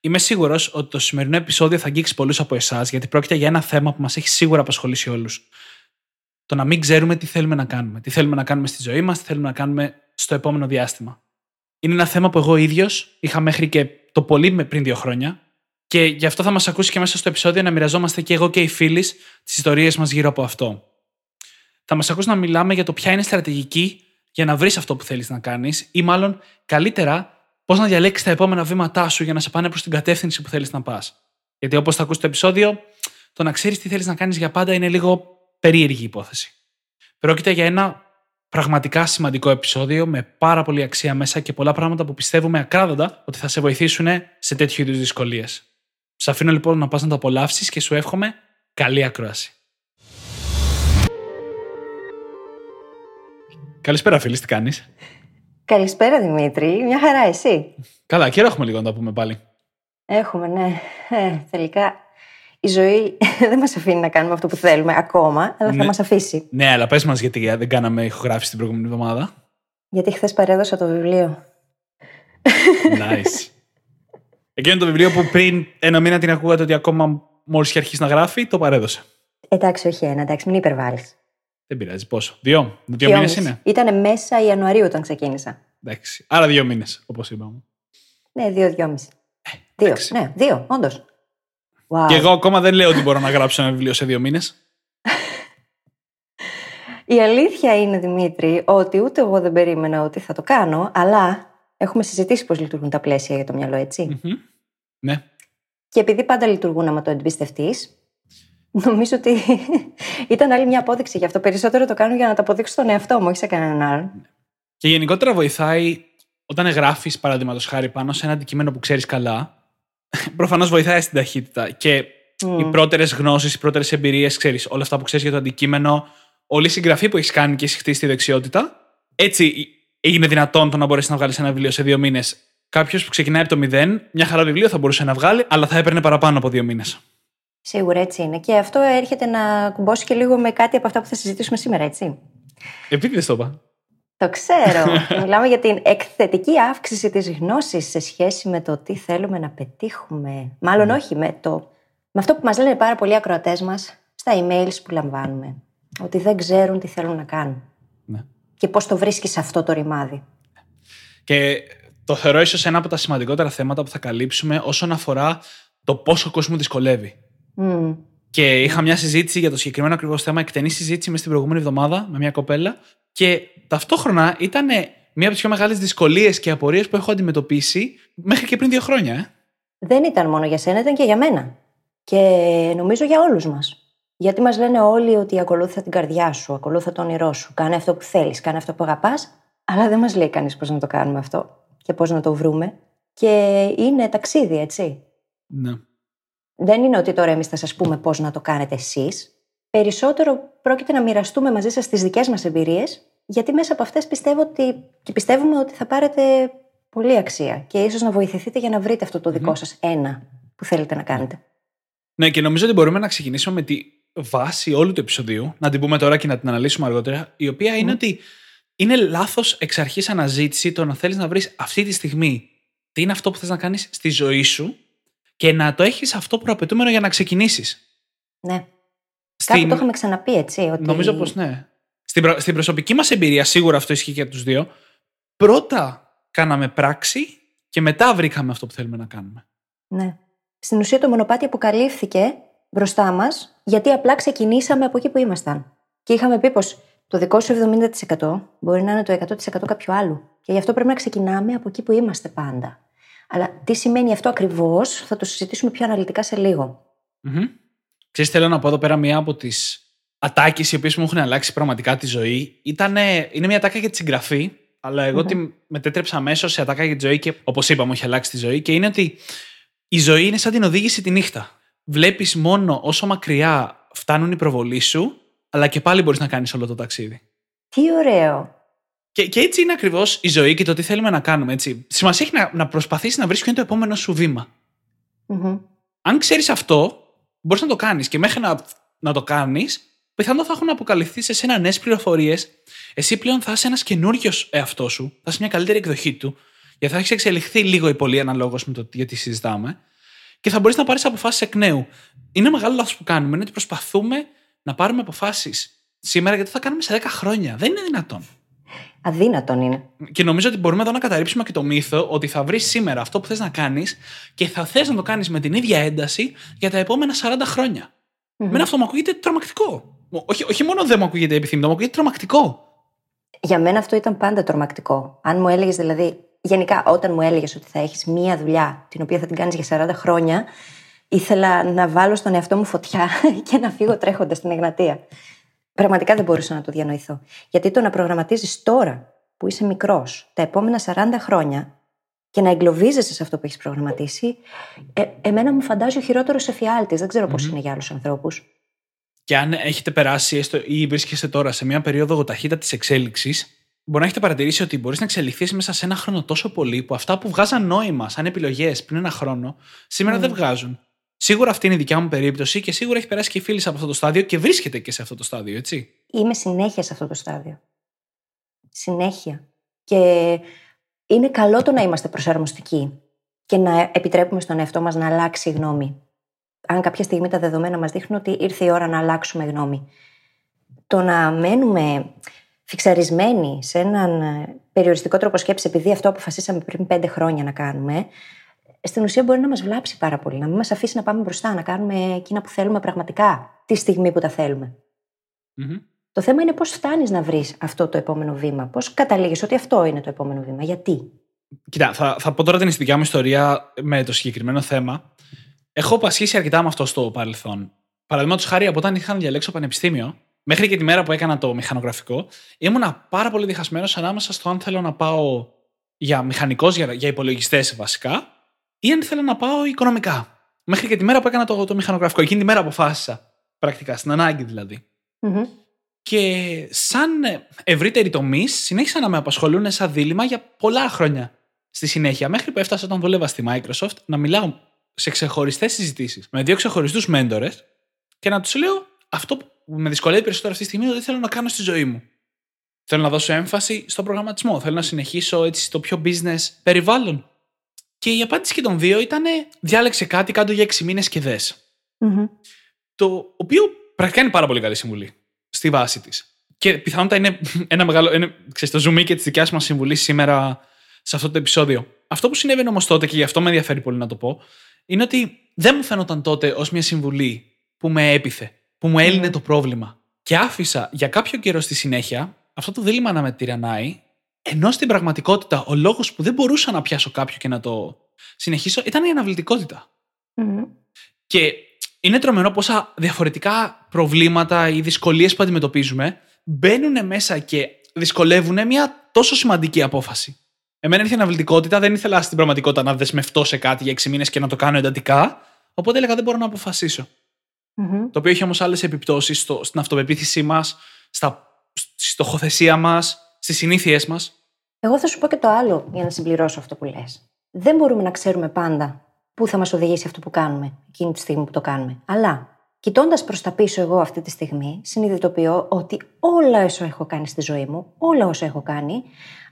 Είμαι σίγουρος ότι το σημερινό επεισόδιο θα αγγίξει πολλούς από εσάς, γιατί πρόκειται για ένα θέμα που μας έχει σίγουρα απασχολήσει όλους. Το να μην ξέρουμε τι θέλουμε να κάνουμε. Τι θέλουμε να κάνουμε στη ζωή μας, τι θέλουμε να κάνουμε στο επόμενο διάστημα. Είναι ένα θέμα που εγώ ίδιος είχα μέχρι και το πολύ πριν δύο χρόνια. Και γι' αυτό θα μας ακούσει και μέσα στο επεισόδιο να μοιραζόμαστε και εγώ και οι φίλοι τις ιστορίες μας γύρω από αυτό. Θα μας ακούσει να μιλάμε για το ποια είναι η στρατηγική για να βρεις αυτό που θέλεις να κάνεις, ή μάλλον καλύτερα πώς να διαλέξεις τα επόμενα βήματά σου για να σε πάνε προς την κατεύθυνση που θέλεις να πας. Γιατί όπως θα ακούσει το επεισόδιο, το να ξέρεις τι θέλεις να κάνεις για πάντα είναι λίγο περίεργη υπόθεση. Πρόκειται για ένα πραγματικά σημαντικό επεισόδιο με πάρα πολύ αξία μέσα και πολλά πράγματα που πιστεύουμε ακράδαντα ότι θα σε βοηθήσουν σε τέτοιου είδους δυσκολίες. Σε αφήνω λοιπόν να πας να το απολαύσεις και σου εύχομαι καλή ακρόαση. Καλησπέρα, φίλη, τι κάνεις; Καλησπέρα Δημήτρη, μια χαρά εσύ. Καλά, καιρό έχουμε λίγο να τα πούμε πάλι. Έχουμε, ναι. Ε, τελικά η ζωή δεν μας αφήνει να κάνουμε αυτό που θέλουμε ακόμα, αλλά θα Ναι. μας αφήσει. Ναι, αλλά πες μας γιατί δεν κάναμε ηχογράφηση την προηγούμενη εβδομάδα. Γιατί χθες παρέδωσα το βιβλίο. Nice. Εκείνο το βιβλίο που πριν ένα μήνα την ακούγατε ότι ακόμα μόλις είχε αρχίσει να γράφει, το παρέδωσε. Εντάξει, όχι ένα, εντάξει, μην υπερβάλλεις. Δεν πειράζει. Πόσο; Δύο. Δύο μήνες είναι. Ήταν μέσα Ιανουαρίου όταν ξεκίνησα. Εντάξει. Άρα δύο μήνες, όπως είπαμε. Ναι, δύο-δυόμιση. Δύο, Ε, εντάξει. ναι, δύο, όντως. Wow. Και εγώ ακόμα δεν λέω ότι μπορώ να γράψω ένα βιβλίο σε δύο μήνες. Η αλήθεια είναι, Δημήτρη, ότι ούτε εγώ δεν περίμενα ότι θα το κάνω, αλλά έχουμε συζητήσει πώς λειτουργούν τα πλαίσια για το μυαλό, έτσι. Ναι. Και επειδή πάντα λειτουργούν άμα το εμπιστευτείς, νομίζω ότι ήταν άλλη μια απόδειξη γι' αυτό. Περισσότερο το κάνω για να το αποδείξω στον εαυτό μου, όχι σε κανέναν άλλον. Και γενικότερα βοηθάει όταν γράφεις, παραδείγματος χάρη, πάνω σε ένα αντικείμενο που ξέρεις καλά. Προφανώς βοηθάει στην ταχύτητα. Και οι πρώτερες γνώσεις, οι πρώτερες εμπειρίες, ξέρεις, όλα αυτά που ξέρεις για το αντικείμενο, όλη η συγγραφή που έχεις κάνει και έχει χτίσει τη δεξιότητα. Έτσι έγινε δυνατόν το να μπορέσεις να βγάλεις ένα βιβλίο σε δύο μήνες. Κάποιος που ξεκινάει από το μηδέν, μια χαρά βιβλίο θα μπορούσε να βγάλει, αλλά θα έπαιρνε παραπάνω από δύο μήνες. Σίγουρα έτσι είναι. Και αυτό έρχεται να κουμπώσει και λίγο με κάτι από αυτά που θα συζητήσουμε σήμερα, έτσι. Επειδή δεν το είπα. Το ξέρω. Μιλάμε για την εκθετική αύξηση της γνώσης σε σχέση με το τι θέλουμε να πετύχουμε. Μάλλον όχι, με, το, με αυτό που μας λένε πάρα πολλοί ακροατές μας στα emails που λαμβάνουμε. Ότι δεν ξέρουν τι θέλουν να κάνουν. Ναι. Και πώς το βρίσκεις αυτό το ρημάδι. Και το θεωρώ ίσως ένα από τα σημαντικότερα θέματα που θα καλύψουμε όσον αφορά το πόσο ο κόσμος δυσκολεύει. Μμ. Και είχα μια συζήτηση για το συγκεκριμένο ακριβώς θέμα, εκτενή συζήτηση μες στην προηγούμενη εβδομάδα με μια κοπέλα. Και ταυτόχρονα ήταν μία από τις πιο μεγάλες δυσκολίες και απορίες που έχω αντιμετωπίσει μέχρι και πριν δύο χρόνια. Ε. Δεν ήταν μόνο για σένα, ήταν και για μένα. Και νομίζω για όλους μας. Γιατί μας λένε όλοι ότι ακολούθησα την καρδιά σου, ακολούθησα το όνειρό σου, κάνε αυτό που θέλεις, κάνε αυτό που αγαπάς, αλλά δεν μας λέει κανείς πώς να το κάνουμε αυτό και πώς να το βρούμε. Και είναι ταξίδι, έτσι. Ναι. Δεν είναι ότι τώρα εμείς θα σας πούμε πώς να το κάνετε εσείς. Περισσότερο πρόκειται να μοιραστούμε μαζί σας τις δικές μας εμπειρίες, γιατί μέσα από αυτές πιστεύω ότι, και πιστεύουμε ότι θα πάρετε πολύ αξία και ίσως να βοηθηθείτε για να βρείτε αυτό το δικό σας ένα που θέλετε να κάνετε. Ναι, και νομίζω ότι μπορούμε να ξεκινήσουμε με τη βάση όλου του επεισοδίου, να την πούμε τώρα και να την αναλύσουμε αργότερα, η οποία είναι ότι είναι λάθος εξ αρχής αναζήτηση το να θέλεις να βρεις αυτή τη στιγμή τι είναι αυτό που θες να κάνεις στη ζωή σου και να το έχεις αυτό προαπαιτούμενο για να ξεκινήσεις. Ναι. Κάπου το είχαμε ξαναπεί, έτσι. Ότι... Νομίζω πως ναι. Στην, προ- στην προσωπική μας εμπειρία, σίγουρα αυτό ισχύει και για τους δύο. Πρώτα κάναμε πράξη και μετά βρήκαμε αυτό που θέλουμε να κάνουμε. Ναι. Στην ουσία το μονοπάτι αποκαλύφθηκε μπροστά μας, γιατί απλά ξεκινήσαμε από εκεί που ήμασταν. Και είχαμε πει πως το δικό σου 70% μπορεί να είναι το 100% κάποιου άλλου. Και γι' αυτό πρέπει να ξεκινάμε από εκεί που είμαστε πάντα. Αλλά τι σημαίνει αυτό ακριβώς, θα το συζητήσουμε πιο αναλυτικά σε λίγο. Μμμ. Ξέρεις, θέλω να πω εδώ πέρα μία από τις ατάκες οι οποίες μου έχουν αλλάξει πραγματικά τη ζωή. Ήτανε, είναι μια ατάκα για τη συγγραφή, αλλά εγώ τη μετέτρεψα αμέσως σε ατάκα για τη ζωή και όπως είπαμε, μου έχει αλλάξει τη ζωή. Και είναι ότι η ζωή είναι σαν την οδήγηση τη νύχτα. Βλέπεις μόνο όσο μακριά φτάνουν οι προβολή σου, αλλά και πάλι μπορείς να κάνεις όλο το ταξίδι. Τι ωραίο. Και, και έτσι είναι ακριβώς η ζωή και το τι θέλουμε να κάνουμε. Έτσι. Σημασία έχει να, να προσπαθήσεις να βρεις ποιο είναι το επόμενο σου βημα Μμμ. Αν ξέρεις αυτό, μπορείς να το κάνεις. Και μέχρι να, να το κάνεις, πιθανόν θα έχουν αποκαλυφθεί σε σένα νέες πληροφορίες. Εσύ πλέον θα είσαι ένας καινούριος εαυτός σου, θα είσαι μια καλύτερη εκδοχή του, γιατί θα έχεις εξελιχθεί λίγο ή πολύ αναλόγως με το γιατί συζητάμε, και θα μπορείς να πάρεις αποφάσεις εκ νέου. Είναι μεγάλο λάθος που κάνουμε, είναι ότι προσπαθούμε να πάρουμε αποφάσεις σήμερα γιατί θα κάνουμε σε 10 χρόνια. Δεν είναι δυνατόν. Αδύνατον είναι. Και νομίζω ότι μπορούμε εδώ να καταρρύψουμε και το μύθο ότι θα βρεις σήμερα αυτό που θες να κάνεις και θα θες να το κάνεις με την ίδια ένταση για τα επόμενα 40 χρόνια. Μμμ. Μένα αυτό μου ακούγεται τρομακτικό. Όχι, όχι μόνο δεν μου ακούγεται επιθυμητό, μου ακούγεται τρομακτικό. Για μένα αυτό ήταν πάντα τρομακτικό. Αν μου έλεγες δηλαδή, γενικά όταν μου έλεγες ότι θα έχεις μία δουλειά την οποία θα την κάνεις για 40 χρόνια, ήθελα να βάλω στον εαυτό μου φωτιά και να φύγω τρέχοντας στην Εγνατία. Πραγματικά δεν μπορούσα να το διανοηθώ. Γιατί το να προγραμματίζεις τώρα που είσαι μικρός, τα επόμενα 40 χρόνια και να εγκλωβίζεσαι σε αυτό που έχεις προγραμματίσει, ε, εμένα μου φαντάζει ο χειρότερος εφιάλτης. Δεν ξέρω πώς είναι για άλλους ανθρώπους. Και αν έχετε περάσει έστω ή βρίσκεστε τώρα σε μια περίοδο ταχύτητα της εξέλιξης, μπορεί να έχετε παρατηρήσει ότι μπορείς να εξελιχθείς μέσα σε ένα χρόνο τόσο πολύ που αυτά που βγάζαν νόημα σαν επιλογές πριν ένα χρόνο, σήμερα δεν βγάζουν. Σίγουρα αυτή είναι η δικιά μου περίπτωση και σίγουρα έχει περάσει και η φίλη από αυτό το στάδιο και βρίσκεται και σε αυτό το στάδιο, έτσι. Είμαι συνέχεια σε αυτό το στάδιο. Συνέχεια. Και είναι καλό το να είμαστε προσαρμοστικοί και να επιτρέπουμε στον εαυτό μας να αλλάξει γνώμη. Αν κάποια στιγμή τα δεδομένα μας δείχνουν ότι ήρθε η ώρα να αλλάξουμε γνώμη. Το να μένουμε φιξαρισμένοι σε έναν ε, περιοριστικό τρόπο σκέψης επειδή αυτό αποφασίσαμε πριν πέντε χρόνια να κάνουμε, στην ουσία μπορεί να μας βλάψει πάρα πολύ, να μην μας αφήσει να πάμε μπροστά, να κάνουμε εκείνα που θέλουμε πραγματικά τη στιγμή που τα θέλουμε. Μμμ. Το θέμα είναι πώς φτάνεις να βρεις αυτό το επόμενο βήμα, πώς καταλήγεις ότι αυτό είναι το επόμενο βήμα, γιατί; Κοίτα, θα, θα πω τώρα την δικιά μου ιστορία με το συγκεκριμένο θέμα. Έχω πασχίσει αρκετά με αυτό στο παρελθόν. Παραδείγματος χάρη, από όταν είχα να διαλέξω πανεπιστήμιο, μέχρι και τη μέρα που έκανα το μηχανογραφικό, ήμουνα πάρα πολύ διχασμένος ανάμεσα στο αν θέλω να πάω για μηχανικός, για, για υπολογιστές βασικά, ή αν θέλω να πάω οικονομικά. Μέχρι και τη μέρα που έκανα το, το μηχανογραφικό. Εκείνη τη μέρα αποφάσισα. Πρακτικά, στην ανάγκη δηλαδή. Μμμ. Και σαν ευρύτεροι τομείς, συνέχισαν να με απασχολούν σαν δίλημα για πολλά χρόνια στη συνέχεια. Μέχρι που έφτασα όταν δούλευα στη Microsoft να μιλάω σε ξεχωριστές συζητήσεις με δύο ξεχωριστούς μέντορες και να τους λέω αυτό που με δυσκολεύει περισσότερο αυτή τη στιγμή είναι ότι θέλω να κάνω στη ζωή μου. Θέλω να δώσω έμφαση στο προγραμματισμό. Θέλω να συνεχίσω έτσι στο πιο business περιβάλλον. Και η απάντηση και των δύο ήταν διάλεξε κάτι κάτω για 6 μήνες και δες. Μμμ. Το οποίο πρακτικά είναι πάρα πολύ καλή συμβουλή στη βάση της. Και πιθανότατα είναι ένα μεγάλο. Είναι, ξέρεις, το zoom και τη δικιά μας συμβουλή σήμερα σε αυτό το επεισόδιο. Αυτό που συνέβαινε όμως τότε, και γι' αυτό με ενδιαφέρει πολύ να το πω, είναι ότι δεν μου φαίνονταν τότε ως μια συμβουλή που με έπιθε, που μου έλυνε Μμμ. το πρόβλημα. Και άφησα για κάποιο καιρό στη συνέχεια αυτό το δίλημα να με τυραννάει, ενώ στην πραγματικότητα ο λόγος που δεν μπορούσα να πιάσω κάποιο και να το συνεχίσω ήταν η αναβλητικότητα. Μμμ. Και είναι τρομερό πόσα διαφορετικά προβλήματα ή δυσκολίες που αντιμετωπίζουμε μπαίνουν μέσα και δυσκολεύουν μια τόσο σημαντική απόφαση. Εμένα ήρθε η αναβλητικότητα, δεν ήθελα στην πραγματικότητα να δεσμευτώ σε κάτι για 6 μήνες και να το κάνω εντατικά. Οπότε έλεγα δεν μπορώ να αποφασίσω. Μμμ. Το οποίο έχει όμως άλλες επιπτώσεις στην αυτοπεποίθησή μας, στη στοχοθεσία μας, στις συνήθειές μας. Εγώ θα σου πω και το άλλο για να συμπληρώσω αυτό που λες. Δεν μπορούμε να ξέρουμε πάντα πού θα μας οδηγήσει αυτό που κάνουμε εκείνη τη στιγμή που το κάνουμε. Αλλά κοιτώντας προς τα πίσω εγώ αυτή τη στιγμή, συνειδητοποιώ ότι όλα όσα έχω κάνει στη ζωή μου, όλα όσα έχω κάνει,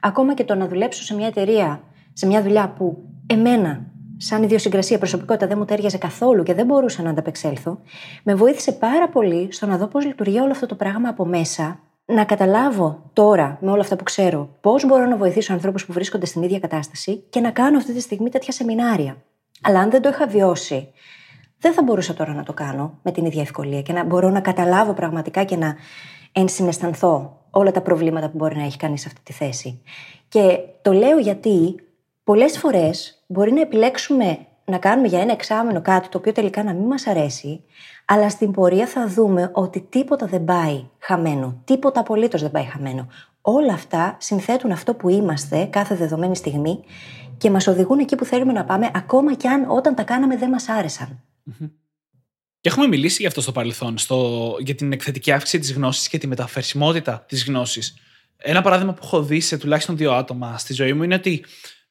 ακόμα και το να δουλέψω σε μια εταιρεία, σε μια δουλειά που εμένα, σαν ιδιοσυγκρασία προσωπικότητα, δεν μου τέριαζε καθόλου και δεν μπορούσα να ανταπεξέλθω, με βοήθησε πάρα πολύ στο να δω πώς λειτουργεί όλο αυτό το πράγμα από μέσα να καταλάβω τώρα, με όλα αυτά που ξέρω, πώς μπορώ να βοηθήσω ανθρώπους που βρίσκονται στην ίδια κατάσταση και να κάνω αυτή τη στιγμή τέτοια σεμινάρια. Αλλά αν δεν το είχα βιώσει, δεν θα μπορούσα τώρα να το κάνω με την ίδια ευκολία και να μπορώ να καταλάβω πραγματικά και να ενσυναισθανθώ όλα τα προβλήματα που μπορεί να έχει κανείς σε αυτή τη θέση. Και το λέω γιατί πολλές φορές μπορεί να επιλέξουμε να κάνουμε για ένα εξάμενο κάτι το οποίο τελικά να μην μας αρέσει, αλλά στην πορεία θα δούμε ότι τίποτα δεν πάει χαμένο. Τίποτα απολύτως δεν πάει χαμένο. Όλα αυτά συνθέτουν αυτό που είμαστε κάθε δεδομένη στιγμή και μας οδηγούν εκεί που θέλουμε να πάμε, ακόμα και αν όταν τα κάναμε δεν μας άρεσαν. Και έχουμε μιλήσει για αυτό στο παρελθόν, στο, για την εκθετική αύξηση της γνώσης και τη μεταφερσιμότητα της γνώσης. Ένα παράδειγμα που έχω δει σε τουλάχιστον δύο άτομα στη ζωή μου είναι ότι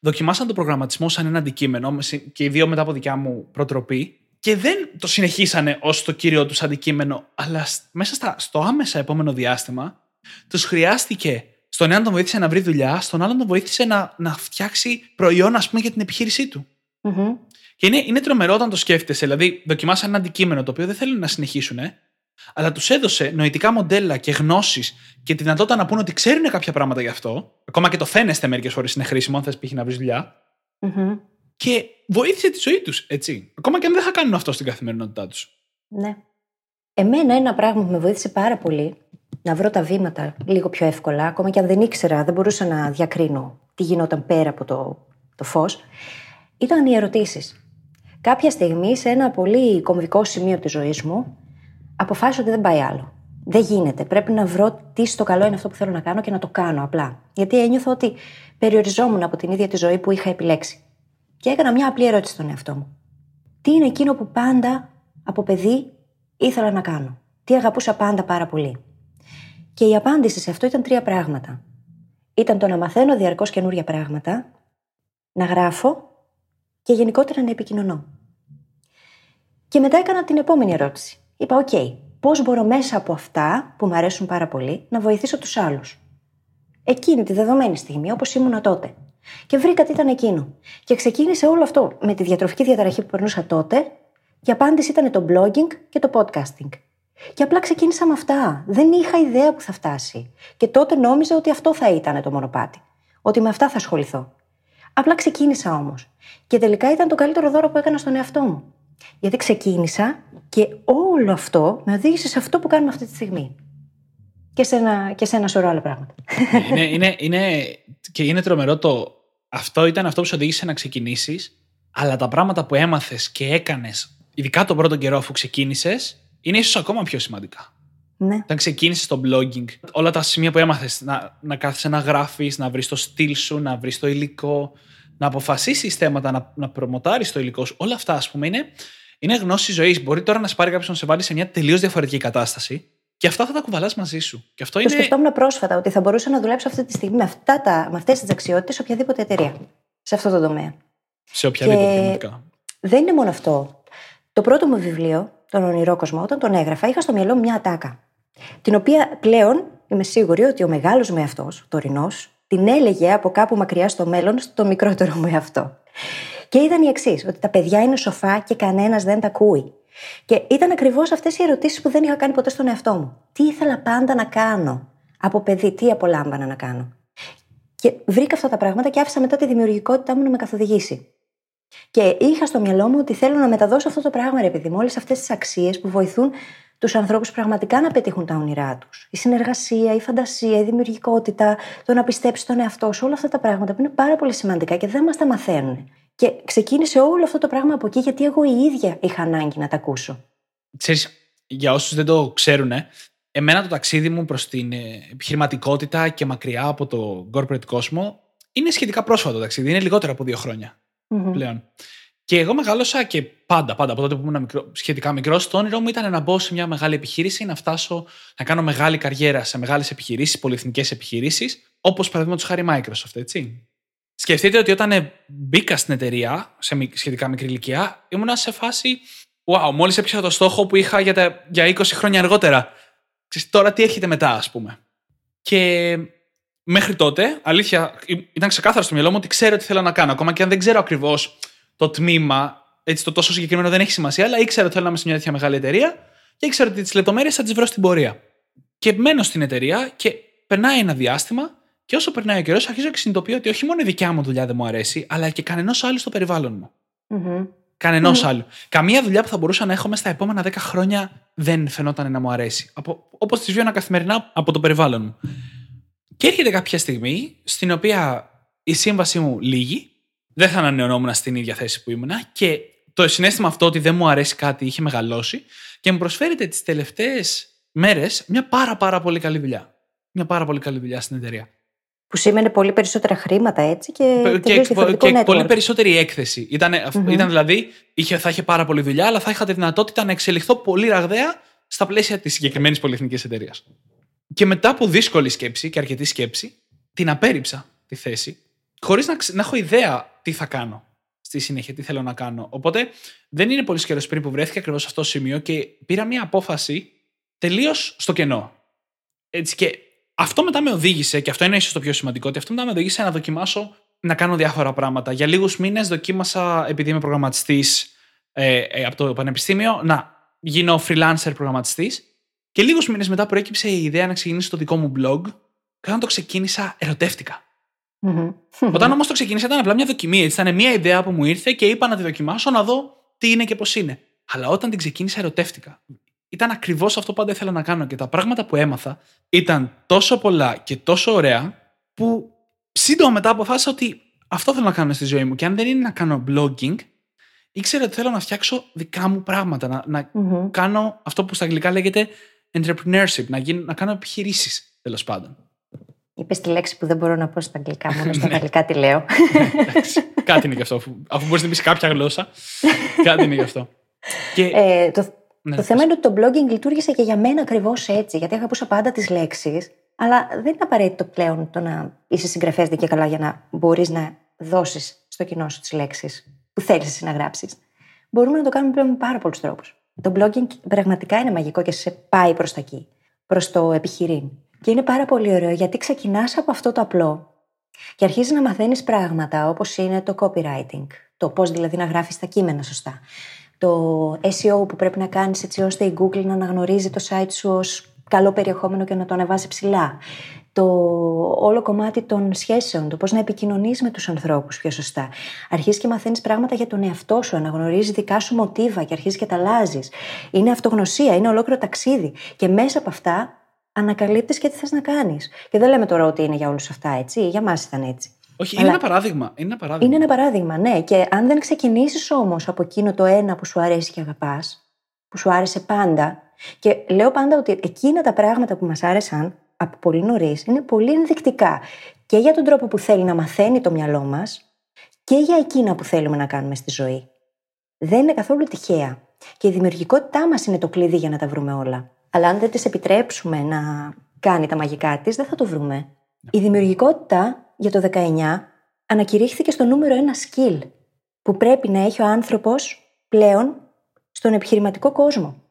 δοκιμάσαν τον προγραμματισμό σαν ένα αντικείμενο και οι δύο μετά από δικιά μου προτροπή και δεν το συνεχίσανε ως το κύριο τους αντικείμενο, αλλά μέσα στα, στο άμεσα επόμενο διάστημα τους χρειάστηκε στον έναν τον βοήθησε να βρει δουλειά, στον άλλον τον βοήθησε να, να φτιάξει προϊόν, ας πούμε, για την επιχείρησή του. Mm-hmm. Και είναι, είναι τρομερό όταν το σκέφτεσαι. Δηλαδή, δοκιμάσαν ένα αντικείμενο το οποίο δεν θέλουν να συνεχίσουν, ε, αλλά τους έδωσε νοητικά μοντέλα και γνώσεις και τη δυνατότητα να πούνε ότι ξέρουν κάποια πράγματα γι' αυτό. Ακόμα και το φαίνεστε μερικές φορές είναι χρήσιμο, αν θες π.χ. να βρεις δουλειά. Mm-hmm. Και βοήθησε τη ζωή τους, έτσι. Ακόμα και αν δεν θα κάνουν αυτό στην καθημερινότητά τους. Ναι. Εμένα ένα πράγμα που με βοήθησε πάρα πολύ να βρω τα βήματα λίγο πιο εύκολα, ακόμα και αν δεν ήξερα, δεν μπορούσα να διακρίνω τι γινόταν πέρα από το, το φως, ήταν οι ερωτήσεις. Κάποια στιγμή, σε ένα πολύ κομβικό σημείο της ζωής μου, αποφάσισα ότι δεν πάει άλλο. Δεν γίνεται. Πρέπει να βρω τι στο καλό είναι αυτό που θέλω να κάνω και να το κάνω απλά. Γιατί ένιωθα ότι περιοριζόμουν από την ίδια τη ζωή που είχα επιλέξει. Και έκανα μια απλή ερώτηση στον εαυτό μου. Τι είναι εκείνο που πάντα από παιδί ήθελα να κάνω; Τι αγαπούσα πάντα πάρα πολύ; Και η απάντηση σε αυτό ήταν τρία πράγματα. Ήταν το να μαθαίνω διαρκώς καινούρια πράγματα, να γράφω και γενικότερα να επικοινωνώ. Και μετά έκανα την επόμενη ερώτηση. Είπα, OK, okay, πώς μπορώ μέσα από αυτά που μου αρέσουν πάρα πολύ να βοηθήσω τους άλλους. Εκείνη τη δεδομένη στιγμή, όπως ήμουν τότε. Και βρήκα τι ήταν εκείνο. Και ξεκίνησε όλο αυτό με τη διατροφική διαταραχή που περνούσα τότε. Η απάντηση ήταν το blogging και το podcasting. Και απλά ξεκίνησα με αυτά. Δεν είχα ιδέα που θα φτάσει. Και τότε νόμιζα ότι αυτό θα ήταν το μονοπάτι. Ότι με αυτά θα ασχοληθώ. Απλά ξεκίνησα όμως. Και τελικά ήταν το καλύτερο δώρο που έκανα στον εαυτό μου. Γιατί ξεκίνησα και όλο αυτό με οδήγησε σε αυτό που κάνουμε αυτή τη στιγμή. Και σε ένα, και σε ένα σωρό άλλα πράγματα. είναι, είναι, είναι, και είναι τρομερό το. Αυτό ήταν αυτό που σε οδήγησε να ξεκινήσεις, αλλά τα πράγματα που έμαθες και έκανες, ειδικά τον πρώτο καιρό αφού ξεκίνησες, είναι ίσως ακόμα πιο σημαντικά. Ναι. Όταν ξεκίνησες το blogging, όλα τα σημεία που έμαθες, να, να κάθεσαι να γράφεις, να βρεις το στυλ σου, να βρεις το υλικό, να αποφασίσει θέματα, να, να προμοτάρει το υλικό σου, όλα αυτά, ας πούμε, είναι, είναι γνώση ζωής. Μπορεί τώρα να σε πάρει κάποιος να σε βάλει σε μια τελείως διαφορετική κατάσταση και αυτά θα τα κουβαλάς μαζί σου. Και αυτό το είναι... σκεφτόμουν πρόσφατα ότι θα μπορούσα να δουλέψω αυτή τη στιγμή με, με αυτές τις δεξιότητες σε οποιαδήποτε εταιρεία. Σε αυτό το τομέα. Σε οποιαδήποτε και... Δεν είναι μόνο αυτό. Το πρώτο μου βιβλίο τον ονειρό κόσμο, όταν τον έγραφα, είχα στο μυαλό μου μια ατάκα. Την οποία πλέον είμαι σίγουρη ότι ο μεγάλος με αυτό, ο τωρινός, την έλεγε από κάπου μακριά στο μέλλον στο μικρότερο με αυτό. Και ήταν η εξής, ότι τα παιδιά είναι σοφά και κανένας δεν τα ακούει. Και ήταν ακριβώς αυτές οι ερωτήσεις που δεν είχα κάνει ποτέ στον εαυτό μου. Τι ήθελα πάντα να κάνω από παιδί, τι απολάμβανα να κάνω. Και βρήκα αυτά τα πράγματα και άφησα μετά τη δημιουργικότητά μου να με καθοδηγήσει. Και είχα στο μυαλό μου ότι θέλω να μεταδώσω αυτό το πράγμα, ρε παιδί μου, όλες αυτές τις αξίες που βοηθούν τους ανθρώπους πραγματικά να πετύχουν τα όνειρά τους. Η συνεργασία, η φαντασία, η δημιουργικότητα, το να πιστέψεις τον εαυτό σου, όλα αυτά τα πράγματα που είναι πάρα πολύ σημαντικά και δεν μας τα μαθαίνουν. Και ξεκίνησε όλο αυτό το πράγμα από εκεί, γιατί εγώ η ίδια είχα ανάγκη να τα ακούσω. Ξέρεις, για όσους δεν το ξέρουν, εμένα το ταξίδι μου προς την ε, επιχειρηματικότητα και μακριά από το corporate κόσμο είναι σχετικά πρόσφατο ταξίδι. Είναι λιγότερο από δύο χρόνια mm-hmm. πλέον. Και εγώ μεγάλωσα και πάντα, πάντα από τότε που ήμουν μικρό, σχετικά μικρός, το όνειρό μου ήταν να μπω σε μια μεγάλη επιχείρηση, να φτάσω να κάνω μεγάλη καριέρα σε μεγάλες επιχειρήσεις, πολυεθνικές επιχειρήσεις, όπως παραδείγματος χάρη Microsoft, έτσι. Σκεφτείτε ότι όταν μπήκα στην εταιρεία, σε σχετικά μικρή ηλικία, ήμουν σε φάση. Wow, μόλις έπιασα το στόχο που είχα για, τα, για 20 χρόνια αργότερα. Ξέρετε, τώρα τι έρχεται μετά, ας πούμε. Και μέχρι τότε, αλήθεια, ήταν ξεκάθαρο στο μυαλό μου ότι ξέρω τι θέλω να κάνω. Ακόμα και αν δεν ξέρω ακριβώς το τμήμα, έτσι το τόσο συγκεκριμένο δεν έχει σημασία, αλλά ήξερα ότι θέλω να είμαι σε μια τέτοια μεγάλη εταιρεία και ήξερα ότι τις λεπτομέρειες θα τις βρω στην πορεία. Και μένω στην εταιρεία και περνάει ένα διάστημα και όσο περνάει ο καιρός, αρχίζω και συνειδητοποιώ ότι όχι μόνο η δικιά μου δουλειά δεν μου αρέσει, αλλά και κανένα άλλου στο περιβάλλον μου. Mm-hmm. Κανενός mm-hmm. άλλου. Καμία δουλειά που θα μπορούσα να έχω μέσα στα επόμενα 10 χρόνια δεν φαινόταν να μου αρέσει. Όπως τις βιώνα καθημερινά από το περιβάλλον μου. Και έρχεται κάποια στιγμή στην οποία η σύμβασή μου λύγει, δεν θα ανανεωνόμουν στην ίδια θέση που ήμουνα και το συνέστημα αυτό ότι δεν μου αρέσει κάτι είχε μεγαλώσει και μου προσφέρεται τις τελευταίες μέρες μια πάρα πάρα πολύ καλή δουλειά. Μια πάρα πολύ καλή δουλειά στην εταιρεία. Που σήμαινε πολύ περισσότερα χρήματα έτσι και, και, τελείως διαφορετικό και network. πολύ περισσότερη έκθεση. Ήταν, ήταν δηλαδή, είχε, θα είχε πάρα πολλή δουλειά, αλλά θα είχα τη δυνατότητα να εξελιχθώ πολύ ραγδαία στα πλαίσια της συγκεκριμένης πολυεθνικής εταιρείας. Και μετά από δύσκολη σκέψη και αρκετή σκέψη, την απέρριψα τη θέση, χωρίς να, ξε- να έχω ιδέα τι θα κάνω στη συνέχεια, τι θέλω να κάνω. Οπότε δεν είναι πολύ καιρός πριν που βρέθηκα ακριβώς σε αυτό το σημείο και πήρα μια απόφαση τελείως στο κενό. Έτσι και αυτό μετά με οδήγησε, και αυτό είναι ίσως το πιο σημαντικό, ότι αυτό μετά με οδήγησε να δοκιμάσω να κάνω διάφορα πράγματα. Για λίγους μήνες δοκίμασα, επειδή είμαι προγραμματιστής ε, ε, από το Πανεπιστήμιο, να γίνω freelancer προγραμματιστής. Και λίγους μήνες μετά προέκυψε η ιδέα να ξεκινήσω το δικό μου blog. Και όταν το ξεκίνησα, ερωτεύτηκα. Μμμ. Όταν όμως το ξεκίνησα, ήταν απλά μια δοκιμή. Έτσι, ήταν μια ιδέα που μου ήρθε και είπα να τη δοκιμάσω, να δω τι είναι και πώς είναι. Αλλά όταν την ξεκίνησα, ερωτεύτηκα. Ήταν ακριβώς αυτό που πάντα ήθελα να κάνω και τα πράγματα που έμαθα ήταν τόσο πολλά και τόσο ωραία που σύντομα μετά αποφάσισα ότι αυτό θέλω να κάνω στη ζωή μου. Και αν δεν είναι να κάνω blogging, ήξερα ότι θέλω να φτιάξω δικά μου πράγματα. Να, να Μμμ. κάνω αυτό που στα αγγλικά λέγεται entrepreneurship, να, γίνω, να κάνω επιχειρήσεις τέλος πάντων. Είπες τη λέξη που δεν μπορώ να πω στα αγγλικά, μόνο στα Ναι. γαλλικά τη λέω. Εντάξει, κάτι είναι γι' αυτό. Αφού, αφού μπορείς να πεις κάποια γλώσσα, κάτι είναι γι' αυτό. Και, Ε, το, ναι, το θέμα είναι ότι το blogging λειτουργήσε και για μένα ακριβώς έτσι, γιατί αγαπούσα πάντα τις λέξεις, αλλά δεν είναι απαραίτητο πλέον το να είσαι συγγραφέας και καλά για να μπορείς να δώσεις στο κοινό σου τις λέξεις που θέλεις εσύ να γράψεις. Μπορούμε να το κάνουμε πλέον με πάρα πολλούς τρόπους. Το blogging πραγματικά είναι μαγικό και σε πάει προς τα εκεί, προς το επιχειρήν. Και είναι πάρα πολύ ωραίο γιατί ξεκινάς από αυτό το απλό και αρχίζεις να μαθαίνεις πράγματα όπως είναι το copywriting, το πώς δηλαδή να γράφεις τα κείμενα σωστά, το SEO που πρέπει να κάνεις έτσι ώστε η Google να αναγνωρίζει το site σου ως καλό περιεχόμενο και να το ανεβάσει ψηλά. Το όλο κομμάτι των σχέσεων, το πώς να επικοινωνείς με τους ανθρώπους πιο σωστά. Αρχίζεις και μαθαίνεις πράγματα για τον εαυτό σου, αναγνωρίζεις δικά σου μοτίβα και αρχίζεις και τα αλλάζεις. Είναι αυτογνωσία, είναι ολόκληρο ταξίδι. Και μέσα από αυτά ανακαλύπτεις και τι θες να κάνεις. Και δεν λέμε τώρα ότι είναι για όλους αυτά έτσι, για μας ήταν έτσι. όχι, είναι Αλλά- ένα παράδειγμα. Είναι ένα παράδειγμα. Είναι ένα παράδειγμα, ναι. Και αν δεν ξεκινήσεις όμως από εκείνο το ένα που σου αρέσει και αγαπάς, που σου άρεσε πάντα. Και λέω πάντα ότι εκείνα τα πράγματα που μας άρεσαν από πολύ νωρίς είναι πολύ ενδεικτικά και για τον τρόπο που θέλει να μαθαίνει το μυαλό μας και για εκείνα που θέλουμε να κάνουμε στη ζωή. Δεν είναι καθόλου τυχαία. Και η δημιουργικότητά μας είναι το κλειδί για να τα βρούμε όλα. Αλλά αν δεν τη επιτρέψουμε να κάνει τα μαγικά της, δεν θα το βρούμε. Η δημιουργικότητα για το 19 ανακηρύχθηκε στο νούμερο ένα skill που πρέπει να έχει ο άνθρωπος πλέον στον επιχειρηματικό κόσμο.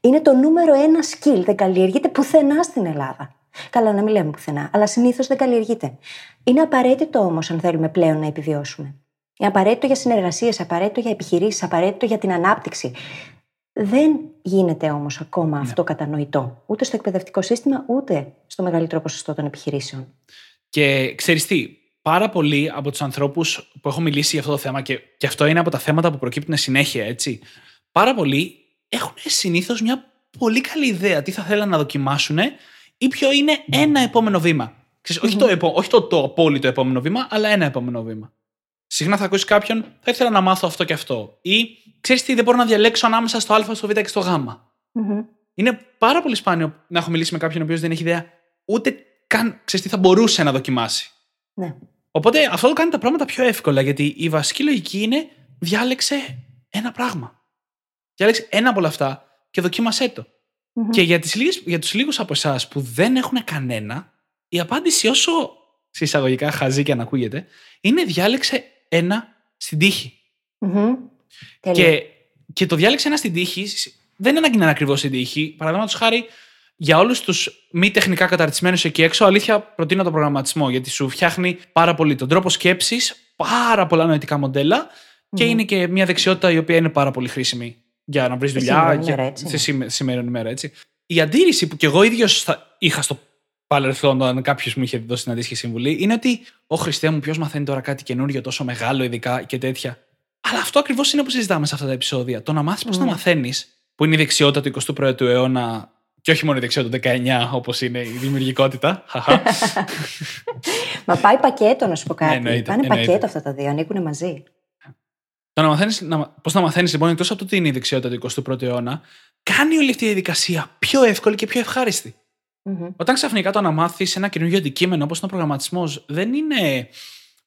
Είναι το νούμερο ένα skill. Δεν καλλιεργείται πουθενά στην Ελλάδα. Καλά, να μην λέμε πουθενά, αλλά συνήθως δεν καλλιεργείται. Είναι απαραίτητο όμως αν θέλουμε πλέον να επιβιώσουμε. Είναι απαραίτητο για συνεργασίες, απαραίτητο για επιχειρήσεις, απαραίτητο για την ανάπτυξη. Δεν γίνεται όμως ακόμα αυτό κατανοητό. Ούτε στο εκπαιδευτικό σύστημα, ούτε στο μεγαλύτερο ποσοστό των επιχειρήσεων. Και ξέρεις τι, πάρα πολλοί από τους ανθρώπους που έχω μιλήσει για αυτό το θέμα, και, και αυτό είναι από τα θέματα που προκύπτουν συνέχεια, έτσι. Πάρα πολλοί έχουν συνήθως μια πολύ καλή ιδέα τι θα θέλουν να δοκιμάσουν ή ποιο είναι ένα επόμενο βήμα. Ξέρεις, όχι, το, επο- όχι το, το απόλυτο επόμενο βήμα, αλλά ένα επόμενο βήμα. Συχνά θα ακούσεις κάποιον, θα ήθελα να μάθω αυτό και αυτό. Ή ξέρεις τι, δεν μπορώ να διαλέξω ανάμεσα στο Α, στο Β και στο Γ. Μμμ. Είναι πάρα πολύ σπάνιο να έχω μιλήσει με κάποιον ο οποίος δεν έχει ιδέα ούτε καν ξέρεις τι θα μπορούσε να δοκιμάσει. Ναι. Οπότε αυτό το κάνει τα πράγματα πιο εύκολα γιατί η βασική λογική είναι διάλεξε ένα πράγμα. Διάλεξε ένα από όλα αυτά και δοκίμασέ το. Μμμ. Και για, τις λίγες, για τους λίγους από εσάς που δεν έχουν κανένα, η απάντηση όσο σε εισαγωγικά χαζή και αν ακούγεται, είναι διάλεξε ένα στην τύχη. Μμμ. Τέλεια. Και, και το διάλεξε ένα στην τύχη δεν είναι ανάγκη να είναι ακριβώς στην τύχη. Παραδείγματος χάρη, για όλους τους μη τεχνικά καταρτισμένους εκεί έξω, αλήθεια προτείνω τον προγραμματισμό γιατί σου φτιάχνει πάρα πολύ τον τρόπο σκέψης, πάρα πολλά νοητικά μοντέλα και Μμμ. είναι και μια δεξιότητα η οποία είναι πάρα πολύ χρήσιμη για να βρεις Στη δουλειά. σημερινή για- μέρα, έτσι. Στη σήμε- σημερινή ημέρα, έτσι. Η αντίρρηση που κι εγώ ίδιος είχα στο παρελθόν, όταν κάποιος μου είχε δώσει την αντίστοιχη συμβουλή, είναι ότι ο Χριστέ μου, ποιος μαθαίνει τώρα κάτι καινούριο, τόσο μεγάλο, ειδικά και τέτοια. Αλλά αυτό ακριβώς είναι που συζητάμε σε αυτά τα επεισόδια. Το να μάθεις πώς να Ναι. μαθαίνεις, που είναι η δεξιότητα του 21ου αιώνα και όχι μόνο η δεξιότητα του 19, όπως είναι η δημιουργικότητα. Χαχα. Μα πάει πακέτο να σου πω κάτι. Ναι, εννοείται, Πάνε εννοείται. πακέτο αυτά τα δύο, ανήκουν μαζί. Το να μαθαίνεις, να, πώς να μαθαίνεις λοιπόν, εκτός από το ότι είναι η δεξιότητα του 21ου αιώνα, κάνει όλη αυτή η διαδικασία πιο εύκολη και πιο ευχάριστη. Όταν ξαφνικά το αναμάθει ένα καινούργιο αντικείμενο όπως είναι ο προγραμματισμός, δεν είναι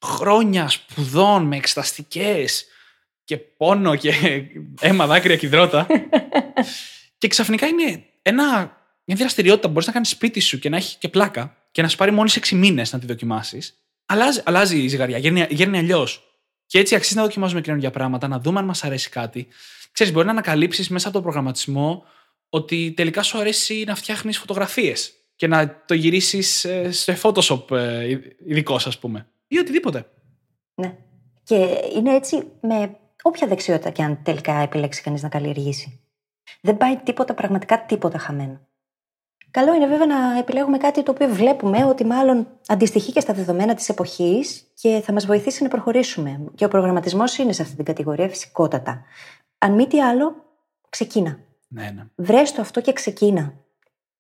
χρόνια σπουδών με εξεταστικέ και πόνο και αίμα, δάκρυα και υδρότα. και ξαφνικά είναι ένα, μια δραστηριότητα που μπορείς να κάνεις σπίτι σου και να έχει και πλάκα και να σου πάρει μόλις 6 μήνες να τη δοκιμάσεις. Αλλάζει, αλλάζει η ζυγαριά, γέρνει, γέρνει αλλιώς. Και έτσι αξίζει να δοκιμάζουμε καινούργια πράγματα, να δούμε αν μας αρέσει κάτι. Ξέρεις, μπορεί να ανακαλύψεις μέσα από τον προγραμματισμό ότι τελικά σου αρέσει να φτιάχνεις φωτογραφίες και να το γυρίσεις σε Photoshop ε, ειδικό, ας πούμε. Ή οτιδήποτε. Ναι. Και είναι έτσι με όποια δεξιότητα και αν τελικά επιλέξει κανείς να καλλιεργήσει. Δεν πάει τίποτα, πραγματικά τίποτα χαμένο. Καλό είναι βέβαια να επιλέγουμε κάτι το οποίο βλέπουμε ότι μάλλον αντιστοιχεί και στα δεδομένα της εποχής και θα μας βοηθήσει να προχωρήσουμε. Και ο προγραμματισμός είναι σε αυτή την κατηγορία φυσικότατα. Αν μη τι άλλο, ξεκίνα. Ναι, ναι. Βρες το αυτό και ξεκίνα.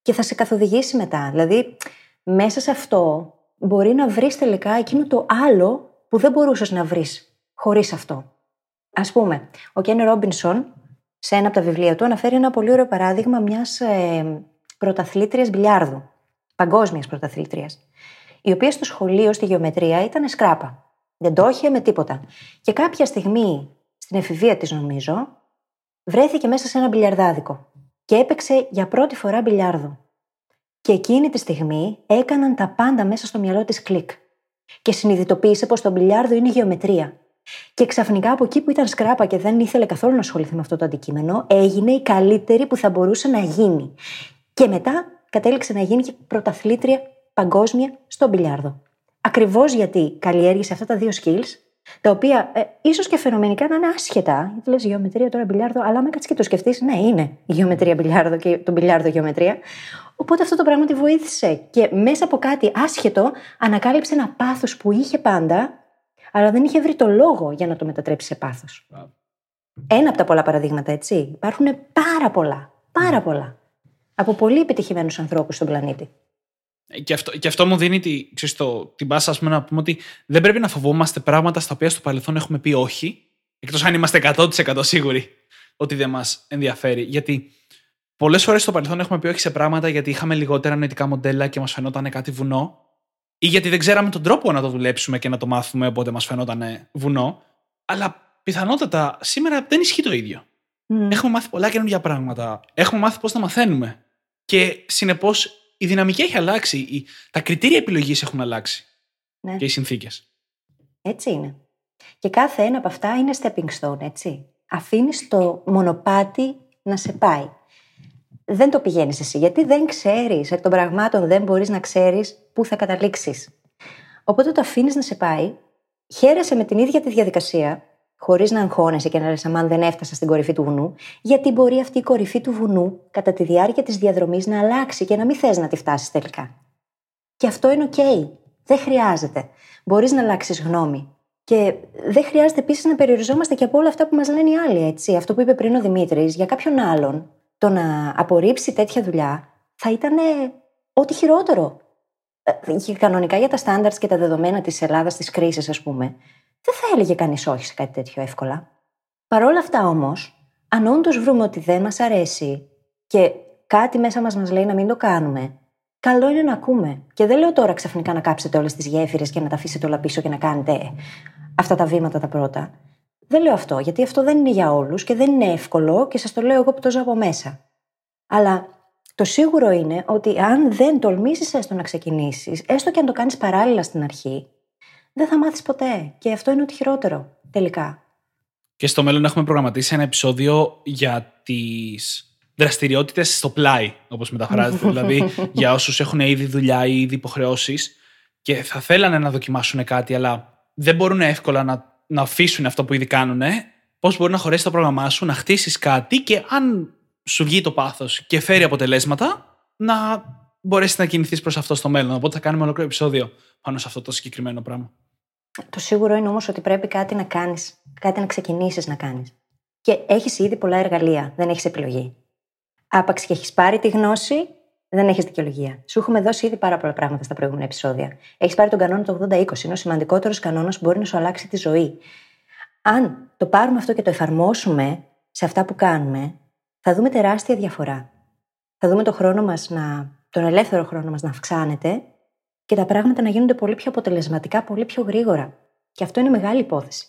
Και θα σε καθοδηγήσει μετά. Δηλαδή, μέσα σε αυτό μπορεί να βρεις τελικά εκείνο το άλλο που δεν μπορούσες να βρεις χωρίς αυτό. Α πούμε, ο Κέν Ρόμπινσον, σε ένα από τα βιβλία του, αναφέρει ένα πολύ ωραίο παράδειγμα μιας ε, πρωταθλήτριας μπιλιάρδου. Παγκόσμιας πρωταθλήτριας. Η οποία στο σχολείο, στη γεωμετρία, ήταν σκράπα. Δεν το είχε με τίποτα. Και κάποια στιγμή, στην εφηβεία της, νομίζω, βρέθηκε μέσα σε ένα μπιλιαρδάδικο και έπαιξε για πρώτη φορά μπιλιάρδο. Και εκείνη τη στιγμή έκαναν τα πάντα μέσα στο μυαλό της κλικ. Και συνειδητοποίησε πως το μπιλιάρδο είναι γεωμετρία. Και ξαφνικά από εκεί που ήταν σκράπα και δεν ήθελε καθόλου να ασχοληθεί με αυτό το αντικείμενο, έγινε η καλύτερη που θα μπορούσε να γίνει. Και μετά κατέληξε να γίνει και πρωταθλήτρια παγκόσμια στο μπιλιάρδο. Ακριβώς γιατί καλλιέργησε αυτά τα δύο skills, τα οποία ε, ίσως και φαινομενικά να είναι άσχετα. Γιατί λες γεωμετρία τώρα μπιλιάρδο, αλλά άμα κάτσεις και το σκεφτείς, ναι, είναι η γεωμετρία μπιλιάρδο και το μπιλιάρδο γεωμετρία. Οπότε αυτό το πράγμα τη βοήθησε. Και μέσα από κάτι άσχετο ανακάλυψε ένα πάθος που είχε πάντα, αλλά δεν είχε βρει το λόγο για να το μετατρέψει σε πάθος. Ένα από τα πολλά παραδείγματα, έτσι. Υπάρχουν πάρα πολλά. Πάρα πολλά. Από πολύ επιτυχημένους ανθρώπους στον πλανήτη. Και αυτό, και αυτό μου δίνει τη, ξέρεις, το, την πάσα ας πούμε, να πούμε ότι δεν πρέπει να φοβόμαστε πράγματα στα οποία στο παρελθόν έχουμε πει όχι, εκτός αν είμαστε 100% σίγουροι ότι δεν μας ενδιαφέρει. Γιατί πολλές φορές στο παρελθόν έχουμε πει όχι σε πράγματα γιατί είχαμε λιγότερα νοητικά μοντέλα και μας φαινόταν κάτι βουνό, ή γιατί δεν ξέραμε τον τρόπο να το δουλέψουμε και να το μάθουμε, οπότε μας φαινόταν βουνό. Αλλά πιθανότατα σήμερα δεν ισχύει το ίδιο. Έχουμε μάθει πολλά καινούργια πράγματα. Έχουμε μάθει πώς να μαθαίνουμε. Και συνεπώς η δυναμική έχει αλλάξει. Τα κριτήρια επιλογής έχουν αλλάξει. Ναι. Και οι συνθήκες. Έτσι είναι. Και κάθε ένα από αυτά είναι stepping stone, έτσι. Αφήνεις το μονοπάτι να σε πάει. Δεν το πηγαίνεις εσύ, γιατί δεν ξέρεις εκ των πραγμάτων, δεν μπορείς να ξέρεις πού θα καταλήξεις. Οπότε το αφήνεις να σε πάει, χαίρεσαι με την ίδια τη διαδικασία, χωρίς να αγχώνεσαι και να λες: Αμάν δεν έφτασα στην κορυφή του βουνού, γιατί μπορεί αυτή η κορυφή του βουνού κατά τη διάρκεια της διαδρομής να αλλάξει και να μην θες να τη φτάσεις τελικά. Και αυτό είναι OK. Δεν χρειάζεται. Μπορείς να αλλάξεις γνώμη. Και δεν χρειάζεται επίσης να περιοριζόμαστε και από όλα αυτά που μας λένε οι άλλοι, έτσι. Αυτό που είπε πριν ο Δημήτρης, για κάποιον άλλον, το να απορρίψει τέτοια δουλειά θα ήταν ό,τι χειρότερο. Ε, και κανονικά για τα στάνταρτ και τα δεδομένα της Ελλάδας, της κρίσης, ας πούμε, δεν θα έλεγε κανείς όχι σε κάτι τέτοιο εύκολα. Παρ' όλα αυτά όμως, αν όντως βρούμε ότι δεν μας αρέσει και κάτι μέσα μας μας λέει να μην το κάνουμε, καλό είναι να ακούμε. Και δεν λέω τώρα ξαφνικά να κάψετε όλες τις γέφυρες και να τα αφήσετε όλα πίσω και να κάνετε αυτά τα βήματα τα πρώτα. Δεν λέω αυτό, γιατί αυτό δεν είναι για όλους και δεν είναι εύκολο και σας το λέω εγώ που το ζω από μέσα. Αλλά το σίγουρο είναι ότι αν δεν τολμήσεις έστω να ξεκινήσεις, έστω και αν το κάνεις παράλληλα στην αρχή, δεν θα μάθεις ποτέ. Και αυτό είναι ότι χειρότερο, τελικά. Και στο μέλλον έχουμε προγραμματίσει ένα επεισόδιο για τις δραστηριότητες στο πλάι, όπως μεταφράζεται. δηλαδή, για όσους έχουν ήδη δουλειά ή ήδη υποχρεώσεις και θα θέλανε να δοκιμάσουν κάτι, αλλά δεν μπορούν εύκολα να, να αφήσουν αυτό που ήδη κάνουν. Πώς μπορεί να χωρέσει το πρόγραμμά σου, να χτίσεις κάτι και αν σου βγει το πάθος και φέρει αποτελέσματα, να μπορέσεις να κινηθείς προς αυτό στο μέλλον. Οπότε θα κάνουμε ολόκληρο επεισόδιο πάνω σε αυτό το συγκεκριμένο πράγμα. Το σίγουρο είναι όμως ότι πρέπει κάτι να κάνεις, κάτι να ξεκινήσεις να κάνεις. Και έχεις ήδη πολλά εργαλεία, δεν έχεις επιλογή. Άπαξ και έχεις πάρει τη γνώση, δεν έχεις δικαιολογία. Σου έχουμε δώσει ήδη πάρα πολλά πράγματα στα προηγούμενα επεισόδια. Έχεις πάρει τον κανόνα του 80-20, είναι ο σημαντικότερος κανόνας που μπορεί να σου αλλάξει τη ζωή. Αν το πάρουμε αυτό και το εφαρμόσουμε σε αυτά που κάνουμε, θα δούμε τεράστια διαφορά. Θα δούμε το χρόνο μας να τον ελεύθερο χρόνο μας να αυξάνεται και τα πράγματα να γίνονται πολύ πιο αποτελεσματικά, πολύ πιο γρήγορα. Και αυτό είναι μεγάλη υπόθεση.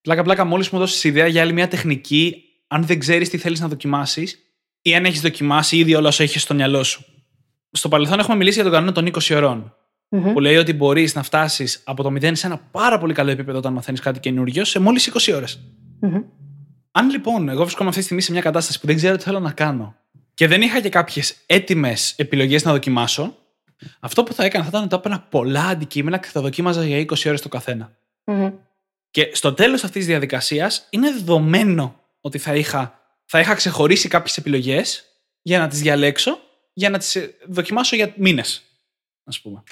Πλάκα-πλάκα, μόλις μου δώσεις ιδέα για άλλη μια τεχνική, αν δεν ξέρεις τι θέλεις να δοκιμάσεις ή αν έχεις δοκιμάσει ήδη όλα όσα έχεις στο μυαλό σου. Στο παρελθόν έχουμε μιλήσει για τον κανόνα των 20 ωρων Μμμ. Που λέει ότι μπορείς να φτάσεις από το 0 σε ένα πάρα πολύ καλό επίπεδο όταν μαθαίνεις κάτι καινούριο σε μόλις 20 ώρες. Μμμ. Αν λοιπόν εγώ βρισκόμαι αυτή τη στιγμή σε μια κατάσταση που δεν ξέρω τι θέλω να κάνω και δεν είχα και κάποιες έτοιμες επιλογές να δοκιμάσω, αυτό που θα έκανα θα ήταν ότι θα έπαιρνα πολλά αντικείμενα και θα δοκίμαζα για 20 ώρες το καθένα. Μμμ. Και στο τέλος αυτής της διαδικασίας είναι δεδομένο ότι θα είχα, θα είχα ξεχωρίσει κάποιες επιλογές για να τις διαλέξω, για να τις δοκιμάσω για μήνες. Α πούμε.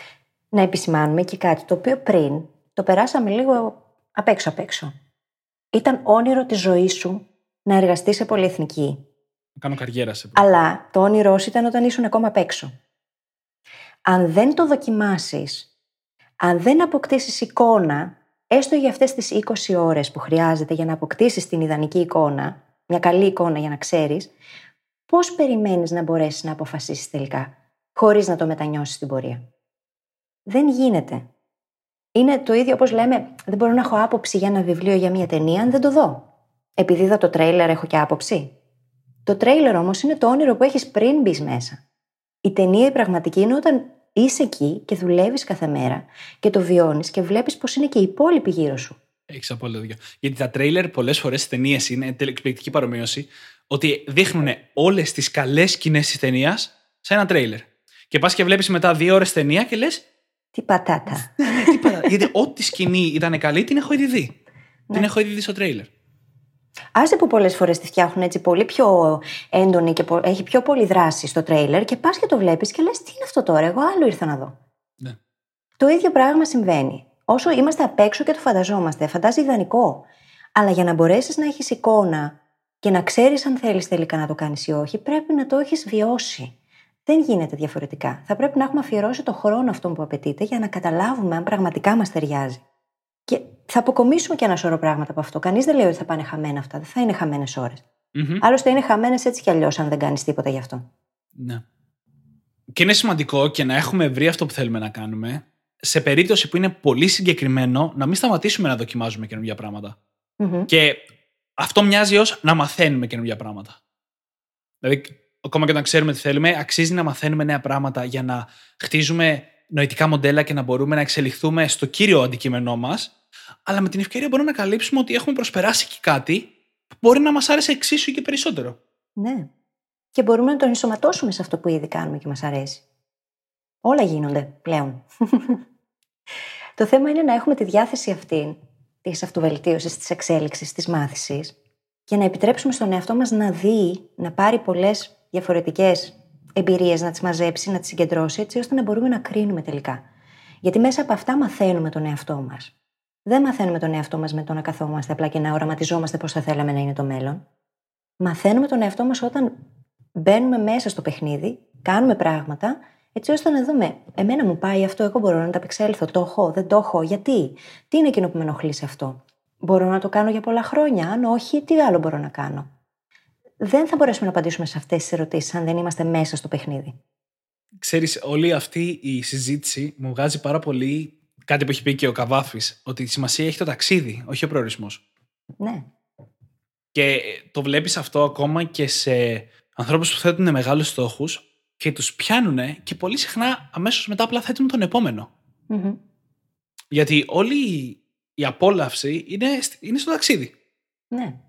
Να επισημάνουμε και κάτι το οποίο πριν το περάσαμε λίγο απ' έξω απ' έξω. Ήταν όνειρο της ζωής σου να εργαστείς σε πολυεθνική. Να κάνω καριέρα σε Αλλά το όνειρό σου ήταν όταν ήσουν ακόμα απ' έξω. Αν δεν το δοκιμάσεις, αν δεν αποκτήσεις εικόνα, έστω για αυτές τις 20 ώρες που χρειάζεται για να αποκτήσεις την ιδανική εικόνα, μια καλή εικόνα για να ξέρεις, πώς περιμένεις να μπορέσεις να αποφασίσεις τελικά, χωρίς να το μετανιώσεις στην πορεία; Δεν γίνεται. Είναι το ίδιο όπως λέμε, δεν μπορώ να έχω άποψη για ένα βιβλίο για μια ταινία αν δεν το δω. Επειδή είδα το τρέιλερ έχω και άποψη. Το τρέιλερ όμως είναι το όνειρο που έχεις πριν μπεις μέσα. Η ταινία η πραγματική είναι όταν είσαι εκεί και δουλεύεις κάθε μέρα και το βιώνεις και βλέπεις πώς είναι και οι υπόλοιποι γύρω σου. Έχεις απόλυτο δίκιο. Γιατί τα τρέιλερ πολλές φορές στις ταινίες είναι εκπληκτική παρομοίωση ότι δείχνουν όλες τις καλές σκηνές της ταινίας σε ένα τρέιλερ. Και πας και βλέπεις μετά δύο ώρες ταινία και λες. Τι πατάτα. Γιατί ό,τι σκηνή ήταν καλή την έχω ήδη δει. Ναι. Την έχω ήδη δει στο τρέιλερ. Άσε που πολλές φορές τη φτιάχνουν έτσι πολύ πιο έντονη και πο- έχει πιο πολύ δράση στο τρέιλερ και πας και το βλέπεις και λες: Τι είναι αυτό τώρα, εγώ άλλο ήρθα να δω. Ναι. Το ίδιο πράγμα συμβαίνει. Όσο είμαστε απ' έξω και το φανταζόμαστε, φαντάζει ιδανικό. Αλλά για να μπορέσεις να έχεις εικόνα και να ξέρεις αν θέλεις τελικά να το κάνεις ή όχι, πρέπει να το έχεις βιώσει. Δεν γίνεται διαφορετικά. Θα πρέπει να έχουμε αφιερώσει το χρόνο αυτό που απαιτείται για να καταλάβουμε αν πραγματικά μας ταιριάζει. Και θα αποκομίσουμε και ένα σωρό πράγματα από αυτό. Κανείς δεν λέει ότι θα πάνε χαμένα αυτά. Δεν θα είναι χαμένες ώρες. Μμμ. Άλλωστε είναι χαμένες έτσι κι αλλιώς αν δεν κάνεις τίποτα γι' αυτό. Ναι. Και είναι σημαντικό και να έχουμε βρει αυτό που θέλουμε να κάνουμε, σε περίπτωση που είναι πολύ συγκεκριμένο, να μην σταματήσουμε να δοκιμάζουμε καινούργια πράγματα. Μμμ. Και αυτό μοιάζει ως να μαθαίνουμε καινούργια πράγματα. Δηλαδή, ακόμα και όταν ξέρουμε τι θέλουμε, αξίζει να μαθαίνουμε νέα πράγματα για να χτίζουμε νοητικά μοντέλα και να μπορούμε να εξελιχθούμε στο κύριο αντικείμενό μας. Αλλά με την ευκαιρία μπορούμε να καλύψουμε ότι έχουμε προσπεράσει και κάτι που μπορεί να μας άρεσε εξίσου ή και περισσότερο. Ναι. Και μπορούμε να τον ενσωματώσουμε σε αυτό που ήδη κάνουμε και μας αρέσει. Όλα γίνονται πλέον. Το θέμα είναι να έχουμε τη διάθεση αυτή της αυτοβελτίωσης, της εξέλιξης, της μάθησης και να επιτρέψουμε στον εαυτό μας να δει, να πάρει πολλές διαφορετικές εμπειρίες, να τις μαζέψει, να τις συγκεντρώσει, έτσι ώστε να μπορούμε να κρίνουμε τελικά. Γιατί μέσα από αυτά μαθαίνουμε τον εαυτό μας. Δεν μαθαίνουμε τον εαυτό μας με το να καθόμαστε απλά και να οραματιζόμαστε πώς θα θέλαμε να είναι το μέλλον. Μαθαίνουμε τον εαυτό μας όταν μπαίνουμε μέσα στο παιχνίδι, κάνουμε πράγματα, έτσι ώστε να δούμε, εμένα μου πάει αυτό, εγώ μπορώ να τα απεξέλθω, το έχω, δεν το έχω, γιατί, τι είναι εκείνο που με ενοχλεί σε αυτό; Μπορώ να το κάνω για πολλά χρόνια, αν όχι, τι άλλο μπορώ να κάνω; Δεν θα μπορέσουμε να απαντήσουμε σε αυτές τις ερωτήσεις αν δεν είμαστε μέσα στο παιχνίδι. Ξέρεις, όλη αυτή η συζήτηση μου βγάζει πάρα πολύ κάτι που έχει πει και ο Καβάφης, ότι η σημασία έχει το ταξίδι, όχι ο προορισμός. Ναι. Και το βλέπεις αυτό ακόμα και σε ανθρώπους που θέτουν μεγάλους στόχους και τους πιάνουν και πολύ συχνά αμέσως μετά απλά θέτουν τον επόμενο. Μμμ. Γιατί όλη η απόλαυση είναι, σ- είναι στο ταξίδι. Ναι.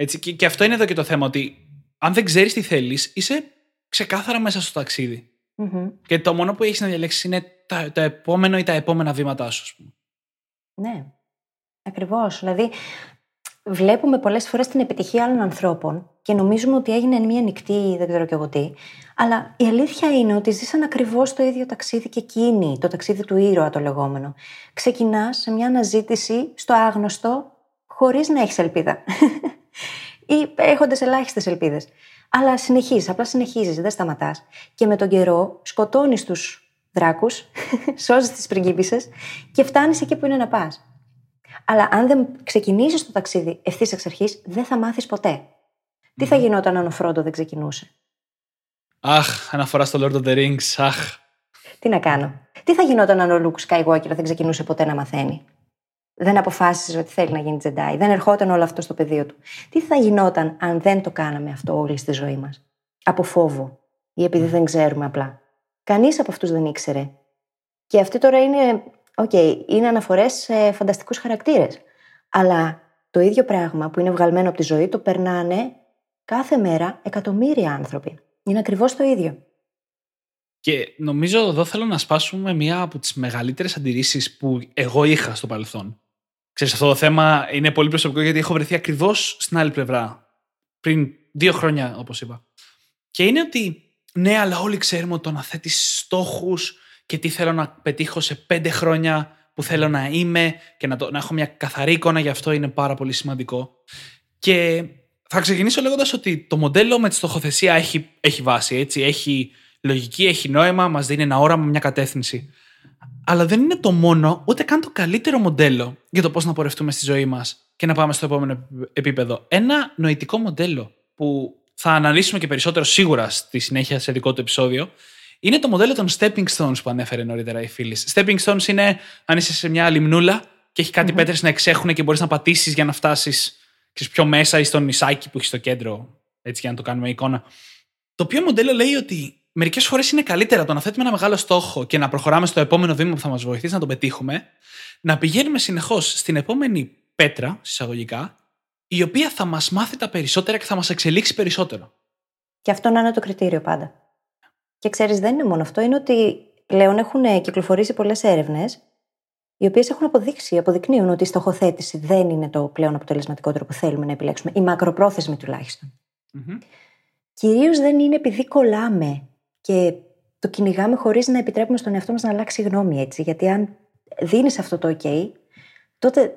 Έτσι, και, και αυτό είναι εδώ και το θέμα, ότι αν δεν ξέρεις τι θέλεις, είσαι ξεκάθαρα μέσα στο ταξίδι. Μμμ. Και το μόνο που έχεις να διαλέξεις είναι τα, το επόμενο ή τα επόμενα βήματά σου. ας πούμε. Ναι. Ακριβώς. Δηλαδή, βλέπουμε πολλές φορές την επιτυχία άλλων ανθρώπων και νομίζουμε ότι έγινε μία νυχτή, δεν ξέρω κι εγώ τι. Αλλά η αλήθεια είναι ότι ζήσαν ακριβώς το ίδιο ταξίδι και εκείνοι, το ταξίδι του ήρωα το λεγόμενο. Ξεκινάς σε μια αναζήτηση στο άγνωστο, χωρίς να έχεις ελπίδα. ή έχοντας ελάχιστες ελπίδες. Αλλά συνεχίζεις, απλά συνεχίζεις, δεν σταματάς. Και με τον καιρό σκοτώνεις τους δράκους, σώζεις τις πριγκίπισε και φτάνεις εκεί που είναι να πας. Αλλά αν δεν ξεκινήσεις το ταξίδι ευθύς εξ αρχής, δεν θα μάθεις ποτέ. Τι θα γινόταν αν ο Φρόντο δεν ξεκινούσε; Αχ, αναφορά στο Lord of the Rings. Αχ. Τι να κάνω; Τι θα γινόταν αν ο Λουκ Skywalker δεν ξεκινούσε ποτέ να μαθαίνει; Δεν αποφάσισε ότι θέλει να γίνει Τζεντάι. Δεν ερχόταν όλο αυτό στο πεδίο του. Τι θα γινόταν αν δεν το κάναμε αυτό όλη στη ζωή μας; Από φόβο. Ή επειδή δεν ξέρουμε απλά. Κανείς από αυτούς δεν ήξερε. Και αυτή τώρα είναι. OK, okay, είναι αναφορές σε φανταστικούς χαρακτήρες. Αλλά το ίδιο πράγμα που είναι βγαλμένο από τη ζωή το περνάνε κάθε μέρα εκατομμύρια άνθρωποι. Είναι ακριβώς το ίδιο. Και νομίζω εδώ θέλω να σπάσουμε μία από τις μεγαλύτερες αντιρρήσεις που εγώ είχα στο παρελθόν. Ξέρεις, αυτό το θέμα είναι πολύ προσωπικό γιατί έχω βρεθεί ακριβώς στην άλλη πλευρά. Πριν δύο χρόνια, όπως είπα. Και είναι ότι, ναι, αλλά όλοι ξέρουμε ότι το να θέτεις στόχους και τι θέλω να πετύχω σε πέντε χρόνια που θέλω να είμαι και να, το, να έχω μια καθαρή εικόνα γι' αυτό είναι πάρα πολύ σημαντικό. Και θα ξεκινήσω λέγοντας ότι το μοντέλο με τη στοχοθεσία έχει, έχει βάση, έτσι, έχει λογική, έχει νόημα, μας δίνει ένα όραμα, μια κατεύθυνση. Αλλά δεν είναι το μόνο, ούτε καν το καλύτερο μοντέλο για το πώς να πορευτούμε στη ζωή μας και να πάμε στο επόμενο επίπεδο. Ένα νοητικό μοντέλο που θα αναλύσουμε και περισσότερο σίγουρα στη συνέχεια σε δικό του επεισόδιο, είναι το μοντέλο των stepping stones που ανέφερε νωρίτερα η φίλη. Stepping stones είναι αν είσαι σε μια λιμνούλα και έχει κάτι mm-hmm. πέτρες να εξέχουν και μπορείς να πατήσεις για να φτάσεις πιο μέσα ή στο νησάκι που έχει στο κέντρο. Έτσι, για να το κάνουμε εικόνα. Το οποίο μοντέλο λέει ότι μερικές φορές είναι καλύτερα το να θέτουμε ένα μεγάλο στόχο και να προχωράμε στο επόμενο βήμα που θα μας βοηθήσει να το πετύχουμε, να πηγαίνουμε συνεχώς στην επόμενη πέτρα, συσσαγωγικά, η οποία θα μας μάθει τα περισσότερα και θα μας εξελίξει περισσότερο. Και αυτό να είναι το κριτήριο πάντα. Και ξέρεις, δεν είναι μόνο αυτό, είναι ότι πλέον έχουν κυκλοφορήσει πολλές έρευνες, οι οποίες έχουν αποδείξει, αποδεικνύουν ότι η στοχοθέτηση δεν είναι το πλέον αποτελεσματικότερο που θέλουμε να επιλέξουμε, η μακροπρόθεσμη τουλάχιστον. Mm-hmm. Κυρίως δεν είναι επειδή κολλάμε και το κυνηγάμε χωρίς να επιτρέπουμε στον εαυτό μας να αλλάξει γνώμη έτσι. Γιατί αν δίνεις αυτό το OK, τότε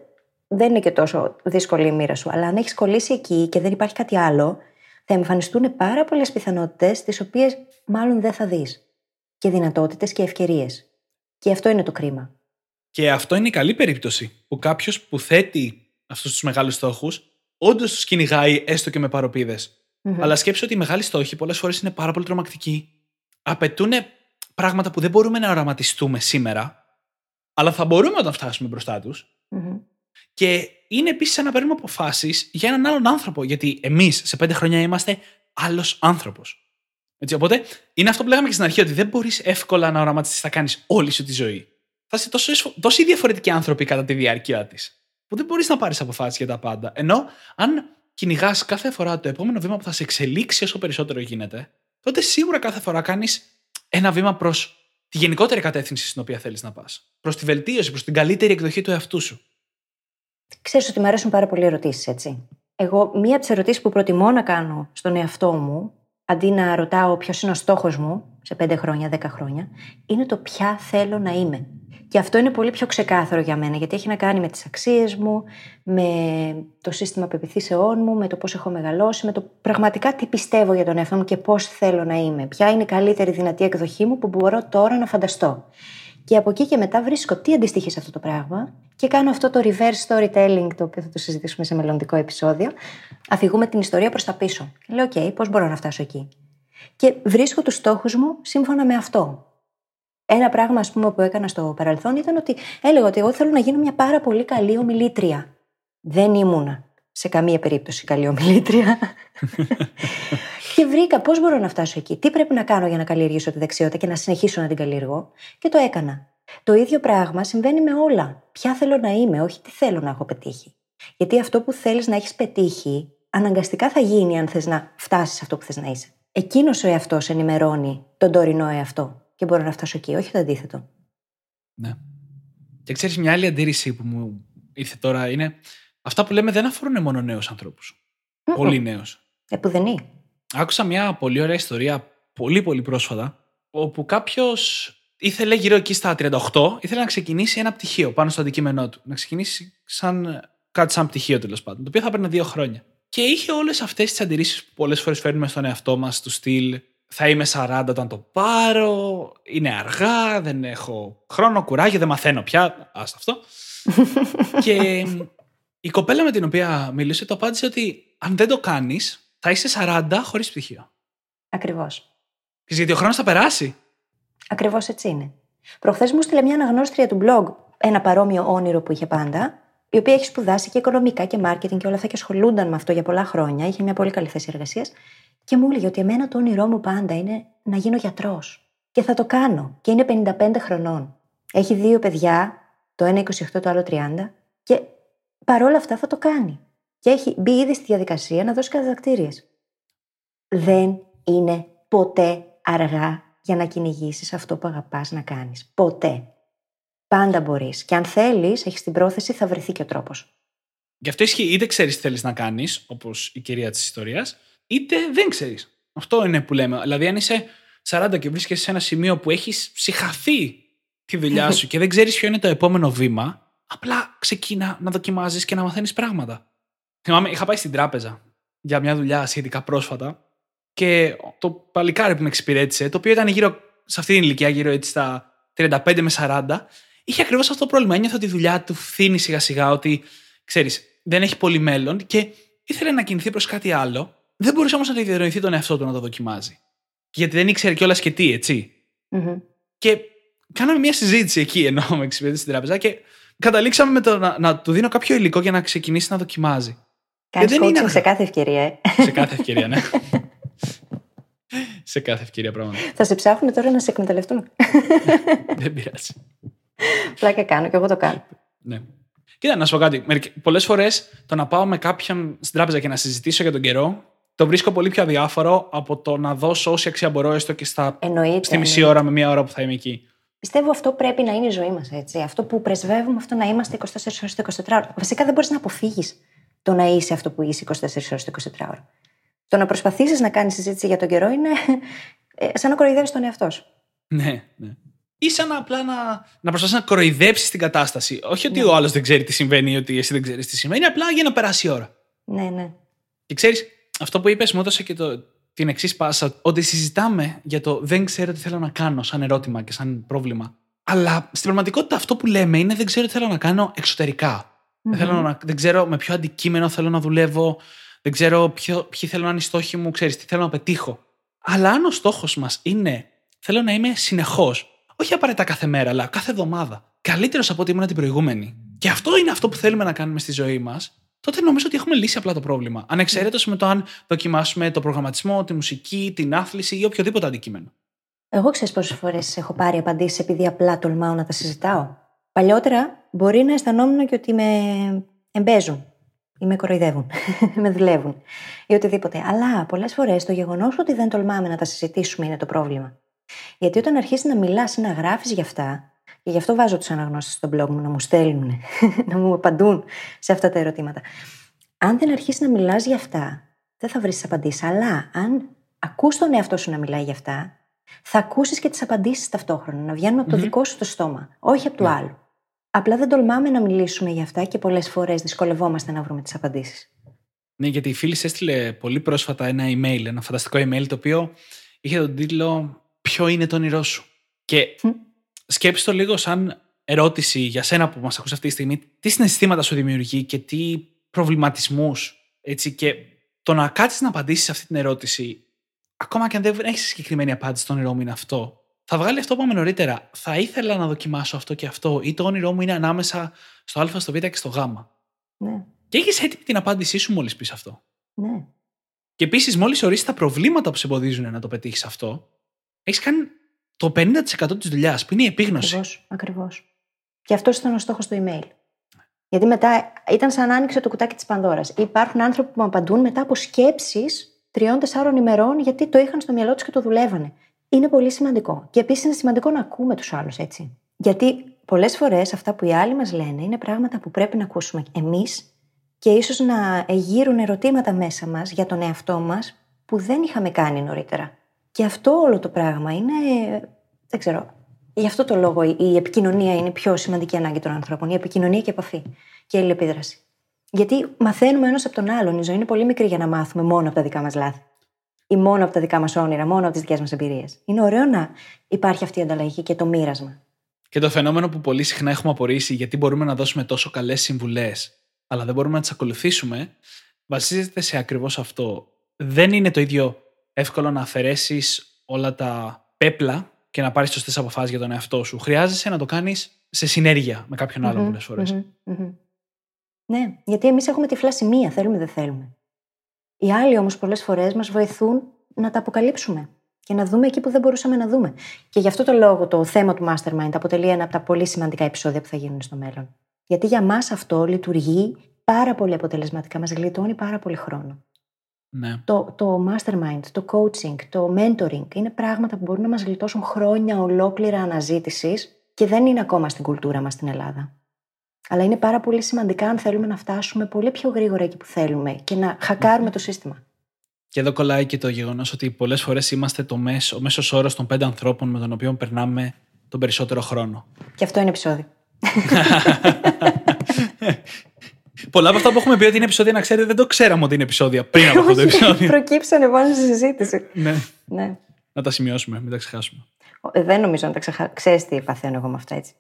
δεν είναι και τόσο δύσκολη η μοίρα σου. Αλλά αν έχεις κολλήσει εκεί και δεν υπάρχει κάτι άλλο, θα εμφανιστούν πάρα πολλές πιθανότητες, τις οποίες μάλλον δεν θα δεις. Και δυνατότητες και ευκαιρίες. Και αυτό είναι το κρίμα. Και αυτό είναι η καλή περίπτωση που κάποιος που θέτει αυτούς τους μεγάλους στόχους, όντως τους κυνηγάει έστω και με παροπίδες. Mm-hmm. Αλλά σκέψω ότι οι μεγάλοι στόχοι πολλές φορές είναι πάρα πολύ τρομακτικοί απαιτούν πράγματα που δεν μπορούμε να οραματιστούμε σήμερα, αλλά θα μπορούμε όταν φτάσουμε μπροστά τους. Και είναι επίσης να παίρνουμε αποφάσεις για έναν άλλον άνθρωπο. Γιατί εμείς σε πέντε χρόνια είμαστε άλλος άνθρωπος. Έτσι, οπότε είναι αυτό που λέγαμε και στην αρχή, ότι δεν μπορείς εύκολα να οραματιστείς θα κάνεις όλη σου τη ζωή. Θα είσαι τόσο, τόσοι διαφορετικοί άνθρωποι κατά τη διάρκεια της, που δεν μπορείς να πάρεις αποφάσεις για τα πάντα. Ενώ αν κυνηγάς κάθε φορά το επόμενο βήμα που θα σε εξελίξει όσο περισσότερο γίνεται, τότε σίγουρα κάθε φορά κάνεις ένα βήμα προς τη γενικότερη κατεύθυνση στην οποία θέλεις να πας. Προς τη βελτίωση, προς την καλύτερη εκδοχή του εαυτού σου. Ξέρεις ότι μου αρέσουν πάρα πολύ ερωτήσεις, έτσι. Εγώ, μία από τις ερωτήσεις που προτιμώ να κάνω στον εαυτό μου, αντί να ρωτάω ποιος είναι ο στόχος μου σε 5 χρόνια, 10 χρόνια, είναι το ποια θέλω να είμαι. Και αυτό είναι πολύ πιο ξεκάθαρο για μένα, γιατί έχει να κάνει με τις αξίες μου, με το σύστημα πεπιθήσεών μου, με το πώς έχω μεγαλώσει, με το πραγματικά τι πιστεύω για τον εαυτό μου και πώς θέλω να είμαι. Ποια είναι η καλύτερη δυνατή εκδοχή μου που μπορώ τώρα να φανταστώ. Και από εκεί και μετά βρίσκω τι αντιστοιχεί σε αυτό το πράγμα και κάνω αυτό το reverse storytelling, το οποίο θα το συζητήσουμε σε μελλοντικό επεισόδιο. Αφηγούμε την ιστορία προς τα πίσω. Λέω, OK, πώς μπορώ να φτάσω εκεί. Και βρίσκω τους στόχους μου σύμφωνα με αυτό. Ένα πράγμα, ας πούμε, που έκανα στο παρελθόν ήταν ότι έλεγα ότι εγώ θέλω να γίνω μια πάρα πολύ καλή ομιλήτρια. Δεν ήμουνα σε καμία περίπτωση καλή ομιλήτρια. και βρήκα πώς μπορώ να φτάσω εκεί, τι πρέπει να κάνω για να καλλιεργήσω τη δεξιότητα και να συνεχίσω να την καλλιεργώ. Και το έκανα. Το ίδιο πράγμα συμβαίνει με όλα. Ποια θέλω να είμαι, όχι τι θέλω να έχω πετύχει. Γιατί αυτό που θέλεις να έχεις πετύχει, αναγκαστικά θα γίνει αν θες να φτάσεις αυτό που θες να είσαι. Εκείνος ο εαυτός ενημερώνει τον τωρινό εαυτό και μπορώ να φτάσω εκεί, όχι το αντίθετο. Ναι. Και ξέρεις, μια άλλη αντίρρηση που μου ήρθε τώρα είναι αυτά που λέμε δεν αφορούν μόνο νέους ανθρώπους. Πολύ νέους. Επουδενή. Άκουσα μια πολύ ωραία ιστορία πολύ πολύ πρόσφατα, όπου κάποιος ήθελε γύρω εκεί στα 38, ήθελε να ξεκινήσει ένα πτυχίο πάνω στο αντικείμενό του. Να ξεκινήσει σαν κάτι σαν πτυχίο τέλος πάντων, το οποίο θα παίρνει δύο χρόνια. Και είχε όλες αυτές τις αντιρρήσεις που πολλές φορές φέρνουμε στον εαυτό μας, του στυλ θα είμαι 40 όταν το πάρω, είναι αργά, δεν έχω χρόνο, κουράγιο, δεν μαθαίνω πια. Άστα αυτό. και η κοπέλα με την οποία μιλούσε το απάντησε ότι αν δεν το κάνεις, θα είσαι 40 χωρίς πτυχίο. Ακριβώς. Γιατί ο χρόνος θα περάσει. Ακριβώς έτσι είναι. Προχθές μου στείλε μια αναγνώστρια του blog ένα παρόμοιο όνειρο που είχε πάντα, η οποία έχει σπουδάσει και οικονομικά και marketing και όλα αυτά και ασχολούνταν με αυτό για πολλά χρόνια. Είχε μια πολύ καλή θέση εργασίας και μου έλεγε ότι εμένα το όνειρό μου πάντα είναι να γίνω γιατρός. Και θα το κάνω. Και είναι 55 χρονών. Έχει δύο παιδιά, το ένα 28, το άλλο 30, και παρόλα αυτά θα το κάνει. Και έχει μπει ήδη στη διαδικασία να δώσει καταδακτήριε. Δεν είναι ποτέ αργά για να κυνηγήσεις αυτό που αγαπάς να κάνεις. Ποτέ. Πάντα μπορείς. Και αν θέλεις, έχεις την πρόθεση, θα βρεθεί και ο τρόπος. Γι' αυτό ισχύει είτε ξέρεις τι θέλεις να κάνεις, όπως η κυρία της ιστορίας, είτε δεν ξέρεις. Αυτό είναι που λέμε. Δηλαδή, αν είσαι 40 και βρίσκεσαι σε ένα σημείο που έχεις συχαθεί τη δουλειά σου και δεν ξέρεις ποιο είναι το επόμενο βήμα, απλά ξεκίνα να δοκιμάζεις και να μαθαίνεις πράγματα. Θυμάμαι, είχα πάει στην τράπεζα για μια δουλειά σχετικά πρόσφατα και το παλικάρι που με εξυπηρέτησε, το οποίο ήταν γύρω σε αυτή την ηλικία, γύρω έτσι στα 35 με 40, είχε ακριβώς αυτό το πρόβλημα. Ένιωθε ότι η δουλειά του φθήνει σιγά σιγά, ότι ξέρεις, δεν έχει πολύ μέλλον και ήθελε να κινηθεί προς κάτι άλλο. Δεν μπορούσε όμως να διανοηθεί τον εαυτό του να το δοκιμάζει. Γιατί δεν ήξερε κιόλας και τι, ετσι Και κάναμε μια συζήτηση εκεί, ενώ με εξυπηρέτησε στην τράπεζα και καταλήξαμε με το να, να του δίνω κάποιο υλικό για να ξεκινήσει να δοκιμάζει. Κάνεις coaching είναι... σε κάθε ευκαιρία, ε. Σε κάθε ευκαιρία, ναι. σε κάθε ευκαιρία, πράγματι. Θα σε ψάχνουν τώρα να σε εκμεταλλευτούν. Δεν πειράζει. Πλάκα κάνω και εγώ το κάνω. Ναι. Κοίτα, να σου πω κάτι. Πολλές φορές το να πάω με κάποιον στην τράπεζα και να συζητήσω για τον καιρό, το βρίσκω πολύ πιο αδιάφορο από το να δώσω όση αξία μπορώ έστω και στα... Εννοείται, στη μισή ώρα με μία ώρα που θα είμαι εκεί. Πιστεύω αυτό πρέπει να είναι η ζωή μας. Αυτό που πρεσβεύουμε, αυτό να είμαστε 24 ώρες το 24 ώρο. Βασικά δεν μπορείς να αποφύγεις το να είσαι αυτό που είσαι 24 ώρες το 24 ώρο. Το να προσπαθήσεις να κάνεις συζήτηση για τον καιρό είναι ε, σαν να κοροϊδεύεις τον εαυτό σου. Ναι, ναι. Ή σαν να απλά να, να προσπαθεί να κοροϊδέψεις την κατάσταση. Όχι ότι ναι. ο άλλος δεν ξέρει τι συμβαίνει ή ότι εσύ δεν ξέρεις τι συμβαίνει, απλά για να περάσει η ώρα. Ναι, ναι. Και ξέρεις, αυτό που είπες μου έδωσε και το, την εξής πάσα, ότι συζητάμε για το δεν ξέρω τι θέλω να κάνω σαν ερώτημα και σαν πρόβλημα. Αλλά στην πραγματικότητα αυτό που λέμε είναι δεν ξέρω τι θέλω να κάνω εξωτερικά. Δεν, θέλω να, δεν ξέρω με ποιο αντικείμενο θέλω να δουλεύω, δεν ξέρω ποιο, ποιοι θέλω να είναι οι στόχοι μου, ξέρεις τι θέλω να πετύχω. Αλλά αν ο στόχος μας είναι θέλω να είμαι συνεχώς, όχι απαραίτητα κάθε μέρα, αλλά κάθε εβδομάδα, καλύτερος από ό,τι ήμουν την προηγούμενη. Και αυτό είναι αυτό που θέλουμε να κάνουμε στη ζωή μας, τότε νομίζω ότι έχουμε λύσει απλά το πρόβλημα. Ανεξαιρέτω με το αν δοκιμάσουμε το προγραμματισμό, τη μουσική, την άθληση ή οποιοδήποτε αντικείμενο. Εγώ ξέρεις πόσες φορές έχω πάρει απαντήσεις επειδή απλά τολμάω να τα συζητάω. Παλιότερα μπορεί να αισθανόμουν και ότι με εμπέζουν ή με κοροϊδεύουν, με δουλεύουν ή οτιδήποτε. Αλλά πολλές φορές το γεγονός ότι δεν τολμάμε να τα συζητήσουμε είναι το πρόβλημα. Γιατί όταν αρχίσεις να μιλάς ή να γράφεις γι' αυτά, και γι' αυτό βάζω τους αναγνώστες στο blog μου να μου στέλνουν, να μου απαντούν σε αυτά τα ερωτήματα. Αν δεν αρχίσεις να μιλάς γι' αυτά, δεν θα βρεις απαντήσεις. Αλλά αν ακούς τον εαυτό σου να μιλάει γι' αυτά, θα ακούσεις και τις απαντήσεις ταυτόχρονα, να βγαίνουν από το δικό σου το στόμα, όχι από του ναι. άλλου. Απλά δεν τολμάμε να μιλήσουμε γι' αυτά και πολλές φορές δυσκολευόμαστε να βρούμε τις απαντήσεις. Ναι, γιατί η φίλη έστειλε πολύ πρόσφατα ένα email, ένα φανταστικό email, το οποίο είχε τον τίτλο Ποιο είναι το όνειρό σου; Και σκέψτε το λίγο σαν ερώτηση για σένα που μας ακούς αυτή τη στιγμή. Τι συναισθήματα σου δημιουργεί και τι προβληματισμούς. Έτσι, και το να κάτσεις να απαντήσεις σε αυτή την ερώτηση, ακόμα και αν δεν έχεις συγκεκριμένη απάντηση, το όνειρό μου είναι αυτό, θα βγάλει αυτό που είπαμε νωρίτερα. Θα ήθελα να δοκιμάσω αυτό και αυτό, ή το όνειρό μου είναι ανάμεσα στο Α, στο Β και στο Γ. Ναι. Και έχεις έτοιμη την απάντησή σου μόλις πεις αυτό. Ναι. Και επίσης, μόλις ορίσει τα προβλήματα που σε εμποδίζουν να το πετύχεις αυτό, έχεις κάνει το 50% της δουλειάς, που είναι η επίγνωση. Ακριβώς. Και αυτό ήταν ο στόχος του email. Γιατί μετά ήταν σαν να άνοιξε το κουτάκι της Πανδώρας. Υπάρχουν άνθρωποι που μου απαντούν μετά από σκέψεις τριών-τεσσάρων ημερών, γιατί το είχαν στο μυαλό τους και το δουλεύανε. Είναι πολύ σημαντικό. Και επίσης είναι σημαντικό να ακούμε τους άλλους έτσι. Γιατί πολλές φορές αυτά που οι άλλοι μας λένε είναι πράγματα που πρέπει να ακούσουμε εμείς και ίσως να εγείρουν ερωτήματα μέσα μας για τον εαυτό μας που δεν είχαμε κάνει νωρίτερα. Και αυτό όλο το πράγμα είναι. Δεν ξέρω. Γι' αυτό το λόγο η επικοινωνία είναι η πιο σημαντική ανάγκη των ανθρώπων. Η επικοινωνία και η επαφή. Και η αλληλεπίδραση. Γιατί μαθαίνουμε ένας από τον άλλον. Η ζωή είναι πολύ μικρή για να μάθουμε μόνο από τα δικά μας λάθη. Ή μόνο από τα δικά μας όνειρα, μόνο από τις δικές μας εμπειρίες. Είναι ωραίο να υπάρχει αυτή η ανταλλαγή και το μοίρασμα. Και το φαινόμενο που πολύ συχνά έχουμε απορρίσει γιατί μπορούμε να δώσουμε τόσο καλές συμβουλές, αλλά δεν μπορούμε να τις ακολουθήσουμε, βασίζεται σε ακριβώς αυτό. Δεν είναι το ίδιο εύκολο να αφαιρέσεις όλα τα πέπλα και να πάρεις σωστές αποφάσεις για τον εαυτό σου. Χρειάζεσαι να το κάνεις σε συνέργεια με κάποιον άλλον πολλές φορές. Ναι, γιατί εμείς έχουμε τυφλά σημεία, θέλουμε δεν θέλουμε. Οι άλλοι όμως πολλές φορές μας βοηθούν να τα αποκαλύψουμε και να δούμε εκεί που δεν μπορούσαμε να δούμε. Και γι' αυτό το λόγο το θέμα του Mastermind αποτελεί ένα από τα πολύ σημαντικά επεισόδια που θα γίνουν στο μέλλον. Γιατί για μας αυτό λειτουργεί πάρα πολύ αποτελεσματικά, μας γλιτώνει πάρα πολύ χρόνο. Ναι. Το, το mastermind, το coaching, το mentoring είναι πράγματα που μπορούν να μας γλιτώσουν χρόνια ολόκληρα αναζήτησης και δεν είναι ακόμα στην κουλτούρα μας στην Ελλάδα. Αλλά είναι πάρα πολύ σημαντικά αν θέλουμε να φτάσουμε πολύ πιο γρήγορα εκεί που θέλουμε και να χακάρουμε το σύστημα. Και εδώ κολλάει και το γεγονός ότι πολλές φορές είμαστε το μέσο, ο μέσος όρος των πέντε ανθρώπων με τον οποίο περνάμε τον περισσότερο χρόνο. Και αυτό είναι επεισόδιο. Πολλά από αυτά που έχουμε πει ότι είναι επεισόδια, να ξέρετε, δεν το ξέραμε ότι είναι επεισόδια πριν από αυτό το επεισόδιο. Προκύψανε πάνω στη συζήτηση. ναι. ναι. Να τα σημειώσουμε, μην τα ξεχάσουμε. Ε, δεν νομίζω να τα ξεχάσω. Ξέρεις τι παθαίνω εγώ με αυτά έτσι.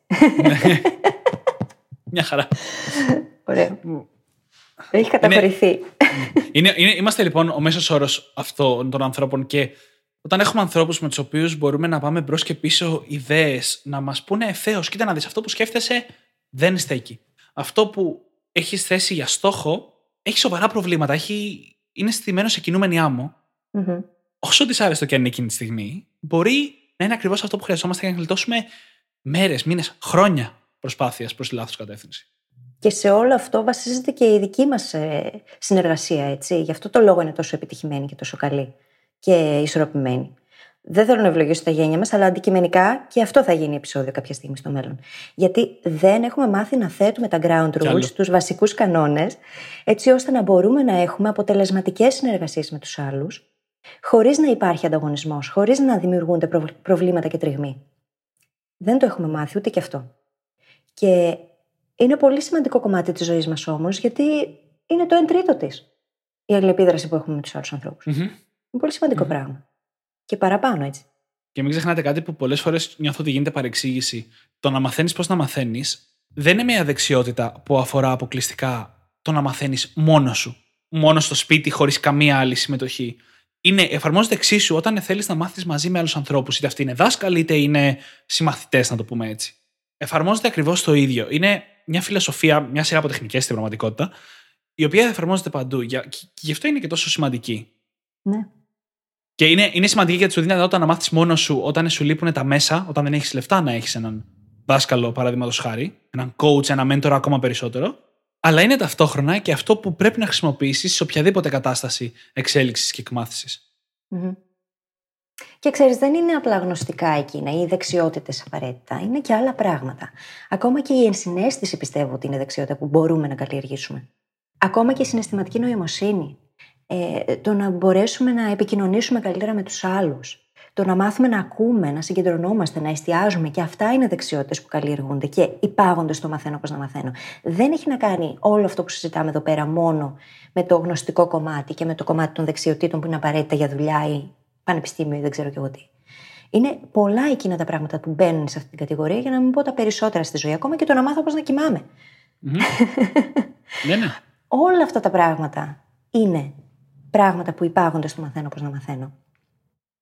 Μια χαρά. Ωραίο. Έχει καταχωρηθεί. Είναι, είναι, είμαστε λοιπόν ο μέσος όρος αυτών των ανθρώπων και όταν έχουμε ανθρώπους με τους οποίους μπορούμε να πάμε μπρος και πίσω ιδέες, να μας πούνε ευθέω, κοίτα να δεις αυτό που σκέφτεσαι δεν στέκει. Αυτό που έχεις θέσει για στόχο έχει σοβαρά προβλήματα. Έχει, είναι στημένο σε κινούμενη άμμο. Mm-hmm. Όσο δυσάρεστο και αν είναι εκείνη τη στιγμή, μπορεί να είναι ακριβώς αυτό που χρειαζόμαστε για να γλιτώσουμε μέρες, μήνες, χρόνια προσπάθειας προς τη λάθος κατεύθυνση. Και σε όλο αυτό βασίζεται και η δική μας συνεργασία, έτσι. Γι' αυτό το λόγο είναι τόσο επιτυχημένη και τόσο καλή και ισορροπημένη. Δεν θέλω να ευλογήσω τα γένια μας, αλλά αντικειμενικά και αυτό θα γίνει επεισόδιο κάποια στιγμή στο μέλλον. Γιατί δεν έχουμε μάθει να θέτουμε τα ground rules, τους βασικούς κανόνες, έτσι ώστε να μπορούμε να έχουμε αποτελεσματικές συνεργασίες με τους άλλους, χωρίς να υπάρχει ανταγωνισμός, χωρίς να δημιουργούνται προβλήματα και τριγμοί. Δεν το έχουμε μάθει ούτε και αυτό. Και είναι πολύ σημαντικό κομμάτι της ζωής μας όμως, γιατί είναι το εν τρίτο της η αλληλεπίδραση που έχουμε με τους άλλους ανθρώπους. Mm-hmm. Είναι πολύ σημαντικό mm-hmm. πράγμα. Και παραπάνω έτσι. Και μην ξεχνάτε κάτι που πολλές φορές νιώθω ότι γίνεται παρεξήγηση. Το να μαθαίνεις πώς να μαθαίνεις δεν είναι μια δεξιότητα που αφορά αποκλειστικά το να μαθαίνεις μόνος σου. Μόνος στο σπίτι, χωρίς καμία άλλη συμμετοχή. Είναι, εφαρμόζεται εξίσου όταν θέλεις να μάθεις μαζί με άλλους ανθρώπους, είτε αυτοί είναι δάσκαλοι, είτε είναι συμμαθητές, να το πούμε έτσι. Εφαρμόζεται ακριβώς το ίδιο. Είναι μια φιλοσοφία, μια σειρά από τεχνικές στην πραγματικότητα, η οποία εφαρμόζεται παντού. Και γι' αυτό είναι και τόσο σημαντική. Ναι. Και είναι, είναι σημαντική γιατί σου δίνει δυνατότητα να μάθεις μόνος σου όταν σου λείπουν τα μέσα, όταν δεν έχεις λεφτά να έχεις έναν δάσκαλο, παραδείγματος χάρη, έναν coach, ένα mentor ακόμα περισσότερο. Αλλά είναι ταυτόχρονα και αυτό που πρέπει να χρησιμοποιήσεις σε οποιαδήποτε κατάσταση εξέλιξης και εκμάθησης. Mm-hmm. Και ξέρεις, δεν είναι απλά γνωστικά εκείνα ή δεξιότητες απαραίτητα. Είναι και άλλα πράγματα. Ακόμα και η ενσυναίσθηση πιστεύω ότι είναι δεξιότητα που μπορούμε να καλλιεργήσουμε. Ακόμα και η συναισθηματική νοημοσύνη. Ε, το να μπορέσουμε να επικοινωνήσουμε καλύτερα με τους άλλους. Το να μάθουμε να ακούμε, να συγκεντρωνόμαστε, να εστιάζουμε. Και αυτά είναι δεξιότητες που καλλιεργούνται και υπάγονται στο μαθαίνω πώς να μαθαίνω. Δεν έχει να κάνει όλο αυτό που συζητάμε εδώ πέρα μόνο με το γνωστικό κομμάτι και με το κομμάτι των δεξιοτήτων που είναι απαραίτητα για δουλειά ή πανεπιστήμιο ή δεν ξέρω και εγώ τι. Είναι πολλά εκείνα τα πράγματα που μπαίνουν σε αυτή την κατηγορία για να μην πω τα περισσότερα στη ζωή. Ακόμα και το να μάθω πώς να κοιμάμαι. ναι, ναι. Όλα αυτά τα πράγματα είναι πράγματα που υπάγονται στο μαθαίνω πώ να μαθαίνω.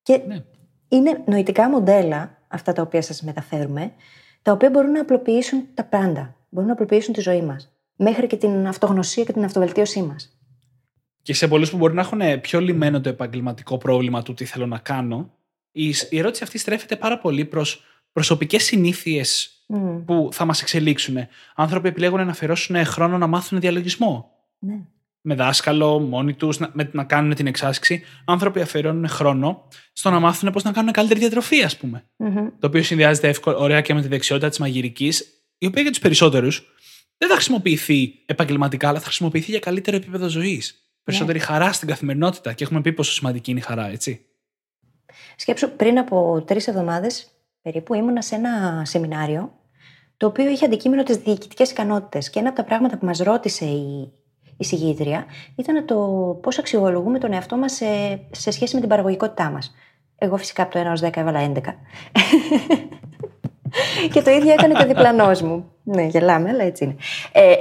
Και ναι. είναι νοητικά μοντέλα αυτά τα οποία σας μεταφέρουμε, τα οποία μπορούν να απλοποιήσουν τα πάντα. Μπορούν να απλοποιήσουν τη ζωή μας. Μέχρι και την αυτογνωσία και την αυτοβελτίωσή μας. Και σε πολλούς που μπορεί να έχουν πιο λιμένο το επαγγελματικό πρόβλημα του τι θέλω να κάνω, η, η ερώτηση αυτή στρέφεται πάρα πολύ προς προσωπικές συνήθειες mm. που θα μας εξελίξουν. Άνθρωποι επιλέγουν να αφιερώσουν χρόνο να μάθουν διαλογισμό. Ναι. Με δάσκαλο, μόνοι τους, να, να κάνουν την εξάσκηση. Άνθρωποι αφιερώνουν χρόνο στο να μάθουν πώς να κάνουν καλύτερη διατροφή, ας πούμε. Mm-hmm. Το οποίο συνδυάζεται εύκολα, ωραία και με τη δεξιότητα της μαγειρικής, η οποία για τους περισσότερους δεν θα χρησιμοποιηθεί επαγγελματικά, αλλά θα χρησιμοποιηθεί για καλύτερο επίπεδο ζωής περισσότερη ναι. χαρά στην καθημερινότητα. Και έχουμε πει πόσο σημαντική είναι η χαρά, έτσι. Σκέψου, πριν από τρεις εβδομάδες περίπου ήμουνα σε ένα σεμινάριο το οποίο είχε αντικείμενο τις διοικητικές ικανότητες. Και ένα από τα πράγματα που μας ρώτησε η, η συγγήτρια ήταν το πώς αξιολογούμε τον εαυτό μας σε, σε σχέση με την παραγωγικότητά μας. Εγώ φυσικά από το 1 έως 10 έβαλα 11. και το ίδιο έκανε και ο διπλανός μου. Ναι, γελάμε, αλλά έτσι είναι. Ε,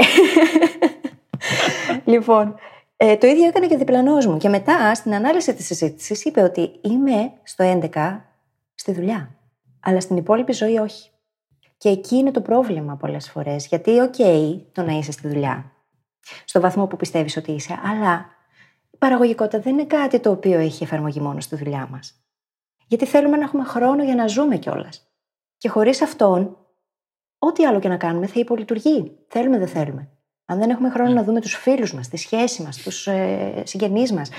λοιπόν, Ε, το ίδιο έκανε και ο διπλανός μου. Και μετά, στην ανάλυση της συζήτησης, είπε ότι είμαι στο 11 στη δουλειά. Αλλά στην υπόλοιπη ζωή όχι. Και εκεί είναι το πρόβλημα πολλές φορές. Γιατί, οκ, το να είσαι στη δουλειά. Στο βαθμό που πιστεύεις ότι είσαι, αλλά η παραγωγικότητα δεν είναι κάτι το οποίο έχει εφαρμογή μόνο στη δουλειά μας. Γιατί θέλουμε να έχουμε χρόνο για να ζούμε κιόλας. Και χωρίς αυτόν, ό,τι άλλο και να κάνουμε θα υπολειτουργεί. Θέλουμε, δεν θέλουμε. Αν δεν έχουμε χρόνο να δούμε τους φίλους μας, τη σχέση μας, τους ε, συγγενείς μας,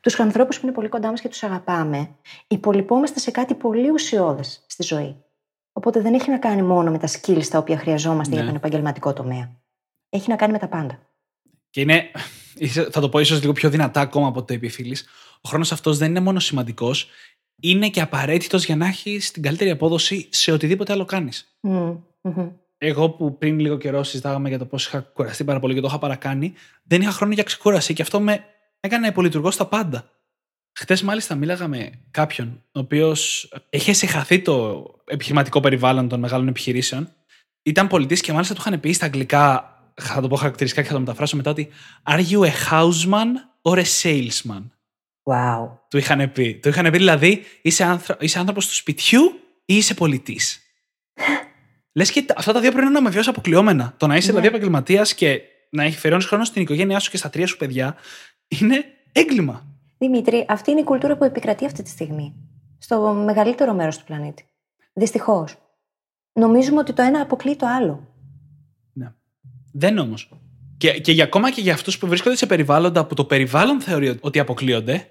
τους ανθρώπους που είναι πολύ κοντά μας και τους αγαπάμε, υπολοιπόμαστε σε κάτι πολύ ουσιώδες στη ζωή. Οπότε δεν έχει να κάνει μόνο με τα skills τα οποία χρειαζόμαστε για Ναι. τον επαγγελματικό τομέα. Έχει να κάνει με τα πάντα. Και είναι, θα το πω ίσως λίγο πιο δυνατά ακόμα από το είπε η φίλη. Ο χρόνος αυτός δεν είναι μόνο σημαντικός, είναι και απαραίτητος για να έχεις την καλύτερη απόδοση σε οτιδήποτε άλλο κάνεις. Μμμ, μμμ. Εγώ που πριν λίγο καιρό συζητάγαμε για το πώς είχα κουραστεί πάρα πολύ και το είχα παρακάνει, δεν είχα χρόνο για ξεκούραση και αυτό με έκανε υπολειτουργώ στα πάντα. Χθες, μάλιστα, μίλαγα με κάποιον, ο οποίος έχει εσυχαθεί το επιχειρηματικό περιβάλλον των μεγάλων επιχειρήσεων. Ήταν πολιτής και μάλιστα του είχαν πει στα αγγλικά, θα το πω χαρακτηριστικά και θα το μεταφράσω μετά, ότι Are you a houseman or a salesman? Wow. Του είχαν πει. Του είχαν πει δηλαδή, είσαι, άνθρω... είσαι άνθρωπος του σπιτιού ή είσαι πολιτής. Λες και τα- αυτά τα δύο πρέπει να είναι αμοιβαίω αποκλειόμενα. Το να είσαι Ναι. δηλαδή επαγγελματίας και να αφιερώνει χρόνο στην οικογένειά σου και στα τρία σου παιδιά είναι έγκλημα. Δημήτρη, αυτή είναι η κουλτούρα που επικρατεί αυτή τη στιγμή. Στο μεγαλύτερο μέρος του πλανήτη. Δυστυχώς. Νομίζουμε ότι το ένα αποκλείει το άλλο. Ναι. Δεν όμως. Και, και για, ακόμα και για αυτούς που βρίσκονται σε περιβάλλοντα που το περιβάλλον θεωρεί ότι αποκλείονται,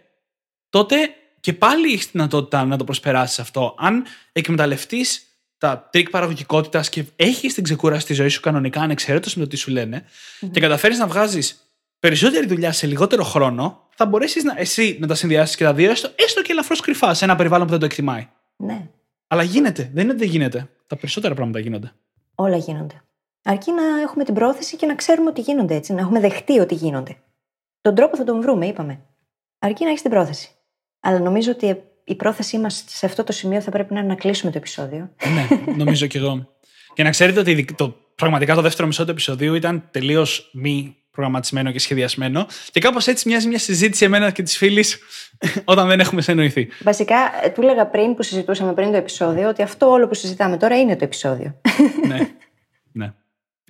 τότε και πάλι έχεις τη δυνατότητα να το προσπεράσεις αυτό. Αν εκμεταλλευτείς τα τρικ παραγωγικότητας και έχεις την ξεκούραση της ζωής σου κανονικά, ανεξαιρέτως με το τι σου λένε και καταφέρεις να βγάζεις περισσότερη δουλειά σε λιγότερο χρόνο, θα μπορέσεις να, εσύ να τα συνδυάσεις και τα δύο, έστω, έστω και ελαφρώς κρυφά σε ένα περιβάλλον που δεν το εκτιμάει. Ναι, Αλλά γίνεται. Δεν είναι ότι δεν γίνεται. Τα περισσότερα πράγματα γίνονται. όλα γίνονται. Αρκεί να έχουμε την πρόθεση και να ξέρουμε ότι γίνονται έτσι, να έχουμε δεχτεί ότι γίνονται. Τον τρόπο θα τον βρούμε, είπαμε. Αρκεί να έχεις την πρόθεση. Αλλά νομίζω ότι η πρόθεσή μας σε αυτό το σημείο θα πρέπει να είναι να κλείσουμε το επεισόδιο. ναι, νομίζω κι εγώ. Και να ξέρετε ότι το, πραγματικά το δεύτερο μισό του επεισοδίου ήταν τελείως μη προγραμματισμένο και σχεδιασμένο. Και κάπως έτσι μοιάζει μια συζήτηση εμένα και της φίλης όταν δεν έχουμε συνεννοηθεί. Βασικά, ε, του έλεγα πριν που συζητούσαμε πριν το επεισόδιο ότι αυτό όλο που συζητάμε τώρα είναι το επεισόδιο. ναι. ναι.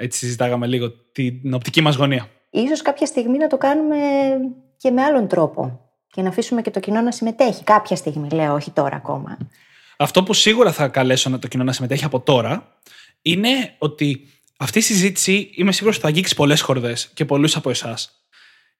Έτσι συζητάγαμε λίγο την οπτική μας γωνία. Ίσως κάποια στιγμή να το κάνουμε και με άλλον τρόπο. Και να αφήσουμε και το κοινό να συμμετέχει. Κάποια στιγμή, λέω, όχι τώρα ακόμα. Αυτό που σίγουρα θα καλέσω να το κοινό να συμμετέχει από τώρα είναι ότι αυτή η συζήτηση είμαι σίγουρος ότι θα αγγίξει πολλές χορδές και πολλούς από εσάς.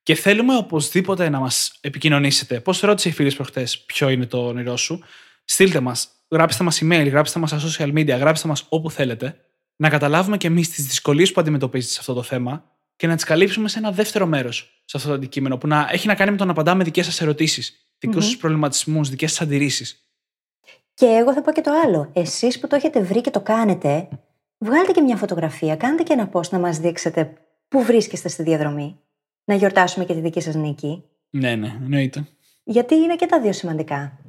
Και θέλουμε οπωσδήποτε να μας επικοινωνήσετε. Πώς ρώτησε η φίλη προχτές ποιο είναι το όνειρό σου, στείλτε μας, γράψτε μας email, γράψτε μας στα social media, γράψτε μας όπου θέλετε, να καταλάβουμε και εμείς τις δυσκολίες που αντιμετωπίζετε σε αυτό το θέμα και να τις καλύψουμε σε ένα δεύτερο μέρος σε αυτό το αντικείμενο που να έχει να κάνει με το να απαντάμε δικές σας ερωτήσεις, δικούς σας προβληματισμούς, δικές σας αντιρρήσεις. Και εγώ θα πω και το άλλο. Εσείς που το έχετε βρει και το κάνετε, βγάλτε και μια φωτογραφία, κάντε και ένα post να μας δείξετε πού βρίσκεστε στη διαδρομή. Να γιορτάσουμε και τη δική σας νίκη. Ναι, ναι, εννοείται. Γιατί είναι και τα δύο σημαντικά.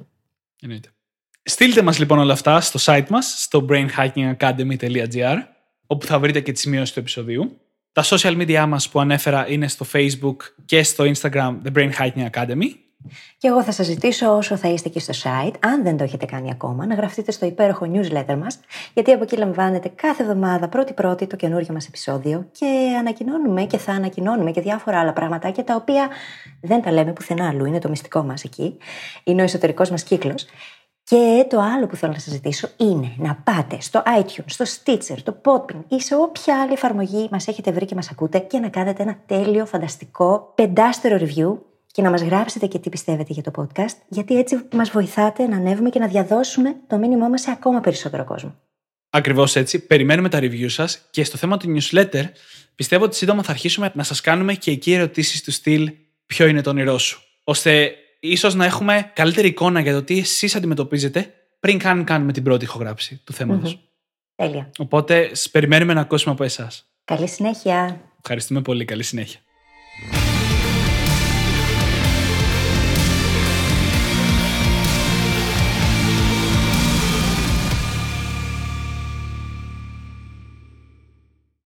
εννοείται. Στείλτε μας λοιπόν όλα αυτά στο site μας, στο brainhackingacademy.gr, όπου θα βρείτε και τη σημείωση του επεισοδίου. Τα social media μας που ανέφερα είναι στο Facebook και στο Instagram The Brain Hacking Academy. Και εγώ θα σας ζητήσω όσο θα είστε και στο site, αν δεν το έχετε κάνει ακόμα, να γραφτείτε στο υπέροχο newsletter μας, γιατί από εκεί λαμβάνετε κάθε εβδομάδα πρώτη-πρώτη το καινούριο μας επεισόδιο και ανακοινώνουμε και θα ανακοινώνουμε και διάφορα άλλα πραγματάκια τα οποία δεν τα λέμε πουθενά αλλού, είναι το μυστικό μας εκεί, είναι ο εσωτερικός μας κύκλος. Και το άλλο που θέλω να σας ζητήσω είναι να πάτε στο iTunes, στο Stitcher, το Podbean ή σε όποια άλλη εφαρμογή μας έχετε βρει και μας ακούτε και να κάνετε ένα τέλειο, φανταστικό, πεντάστερο review και να μας γράψετε και τι πιστεύετε για το podcast, γιατί έτσι μας βοηθάτε να ανέβουμε και να διαδώσουμε το μήνυμό μας σε ακόμα περισσότερο κόσμο. Ακριβώς έτσι, περιμένουμε τα review σας και στο θέμα του newsletter πιστεύω ότι σύντομα θα αρχίσουμε να σας κάνουμε και εκεί ερωτήσεις του στυλ ποιο είναι το όνειρό σου; Ώστε ίσως να έχουμε καλύτερη εικόνα για το τι εσείς αντιμετωπίζετε πριν καν κάνουμε την πρώτη ηχογράψη του θέματος. Τέλεια. Οπότε, σ- περιμένουμε να ακούσουμε από εσάς. Καλή συνέχεια. Ευχαριστούμε πολύ. Καλή συνέχεια.